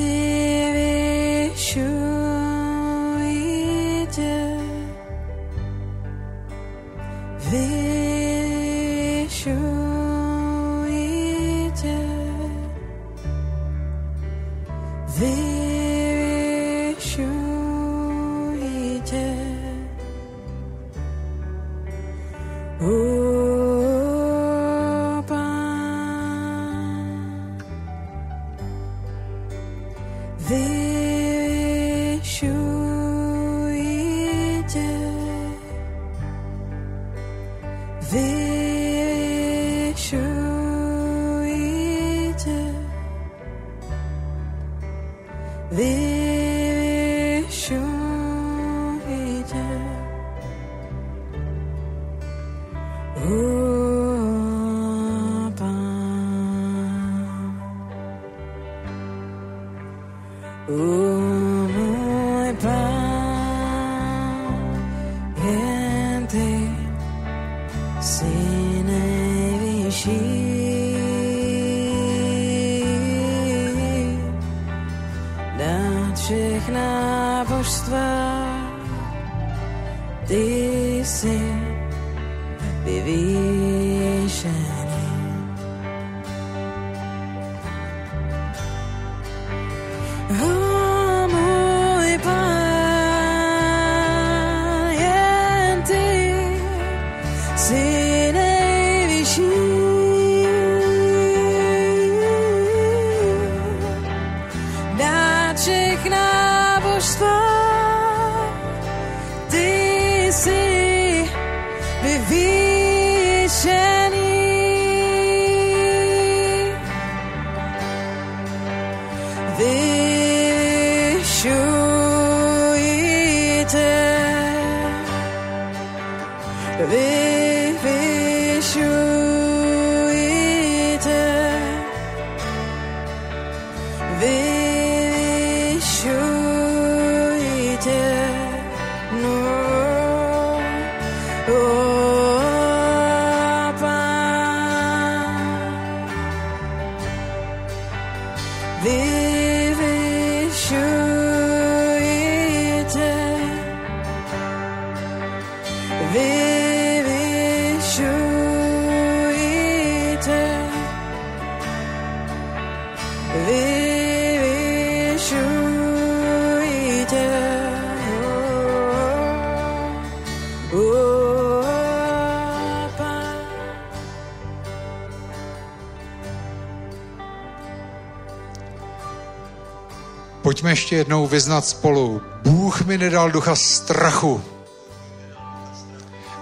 Pojďme ještě jednou vyznat spolu. Bůh mi nedal ducha strachu,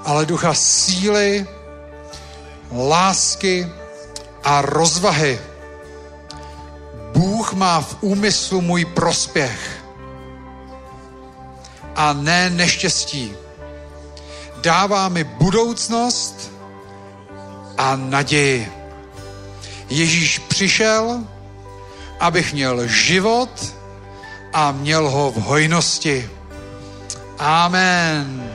ale ducha síly, lásky a rozvahy. Bůh má v úmyslu můj prospěch a ne neštěstí. Dává mi budoucnost a naději. Ježíš přišel, abych měl život a měl ho v hojnosti. Amen.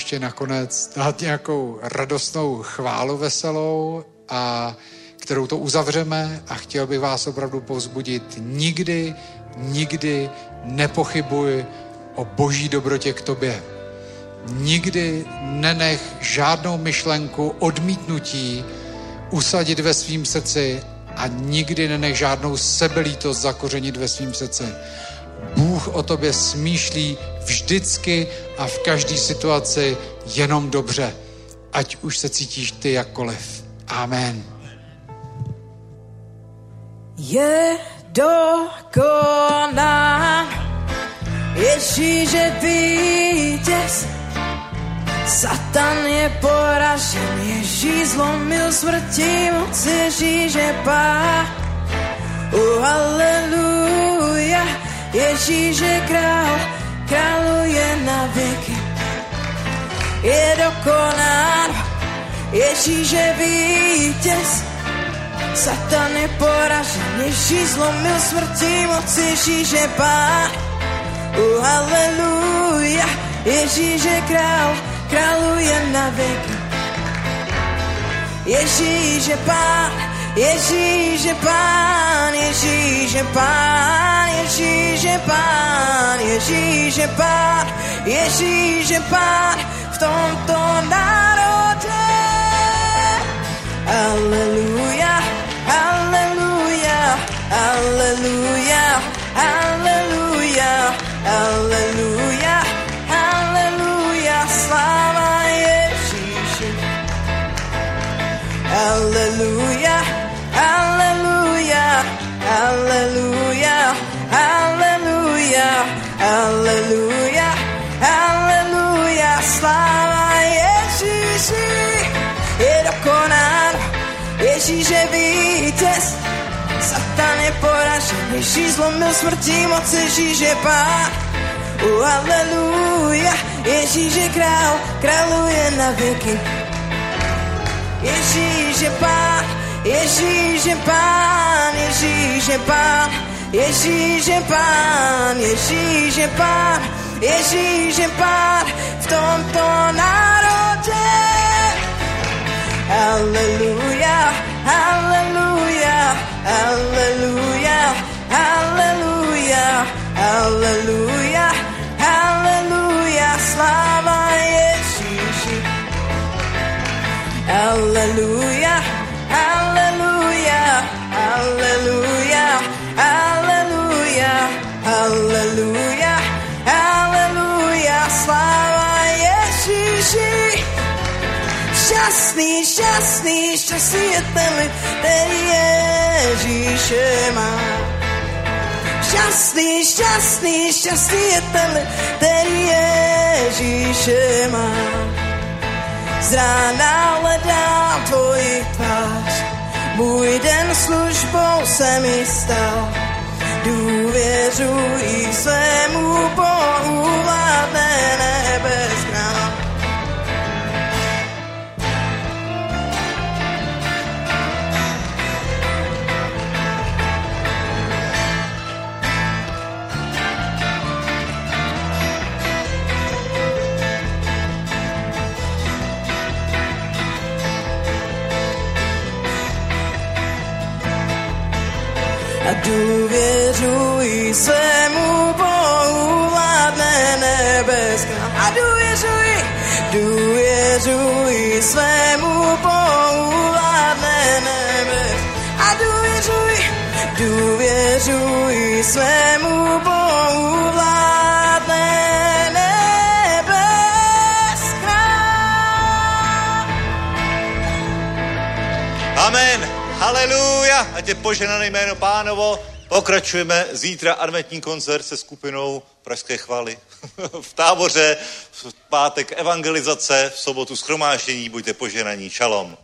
Ještě nakonec dát nějakou radostnou chválu veselou a kterou to uzavřeme a chtěl bych vás opravdu povzbudit. Nikdy, nikdy nepochybuj o boží dobrotě k tobě. Nikdy nenech žádnou myšlenku odmítnutí usadit ve svým srdci a nikdy nenech žádnou sebelítost zakořenit ve svým srdci. Bůh o tobě smýšlí vždycky a v každé situaci jenom dobře, ať už se cítíš ty jakkoliv. Amen. Je dokonán Ježíše vítěz Satan je poražen Ježíš zlomil smrti moc Ježíše pá Oh, haleluja Ježíš je král králuje na věky. Je dokonán, Ježíš je vítěz, Satan je poražen, Ježíš zlomil smrti moc, Ježíš je pán. Uh, haleluja, Ježíš je král, králuje na věky. Ježíš je pán, Ježíš je pán, Ježíš je pán, Ježíš je pán, Ježíš je pán, Ježíš je pán v tomto národě. Aleluja, Hallelujah, hallelujah, hallelujah, hallelujah. Sláva Ježíši, je dokonán, Ježíš je vítěz. Satan je poražen, Ježíš zlomil smrti moc, Ježíš je pán. Uh, hallelujah, Ježíš je král, králuje na věky. Ježíš je pán, Ježíš je pán, Ježíš je pán, Ježíš je pán, Ježíš je pán, Ježíš je pán v tomto národě. Aleluja, aleluja, aleluja, aleluja, aleluja, aleluja, hallelujah, hallelujah, sláva Ježíši. Šťastný, šťastný, šťastný je ten lid, který Ježíše má. Šťastný, šťastný, šťastný je ten lid, který Ježíše má z rána hledám tvoji tvář. Můj den službou se mi stal. Důvěřuji svému vládne nebes král. Důvěřuji svému Bohu vládne nebeská. A důvěřuji, důvěřuji svému Bohu vládne nebes. A důvěřuji, důvěřuji svému Bohu Haleluja, ať je poženané jméno pánovo. Pokračujeme. Zítra adventní koncert se skupinou Pražské chvály v táboře, v pátek evangelizace, v sobotu schromáždění, buďte poženaní, šalom.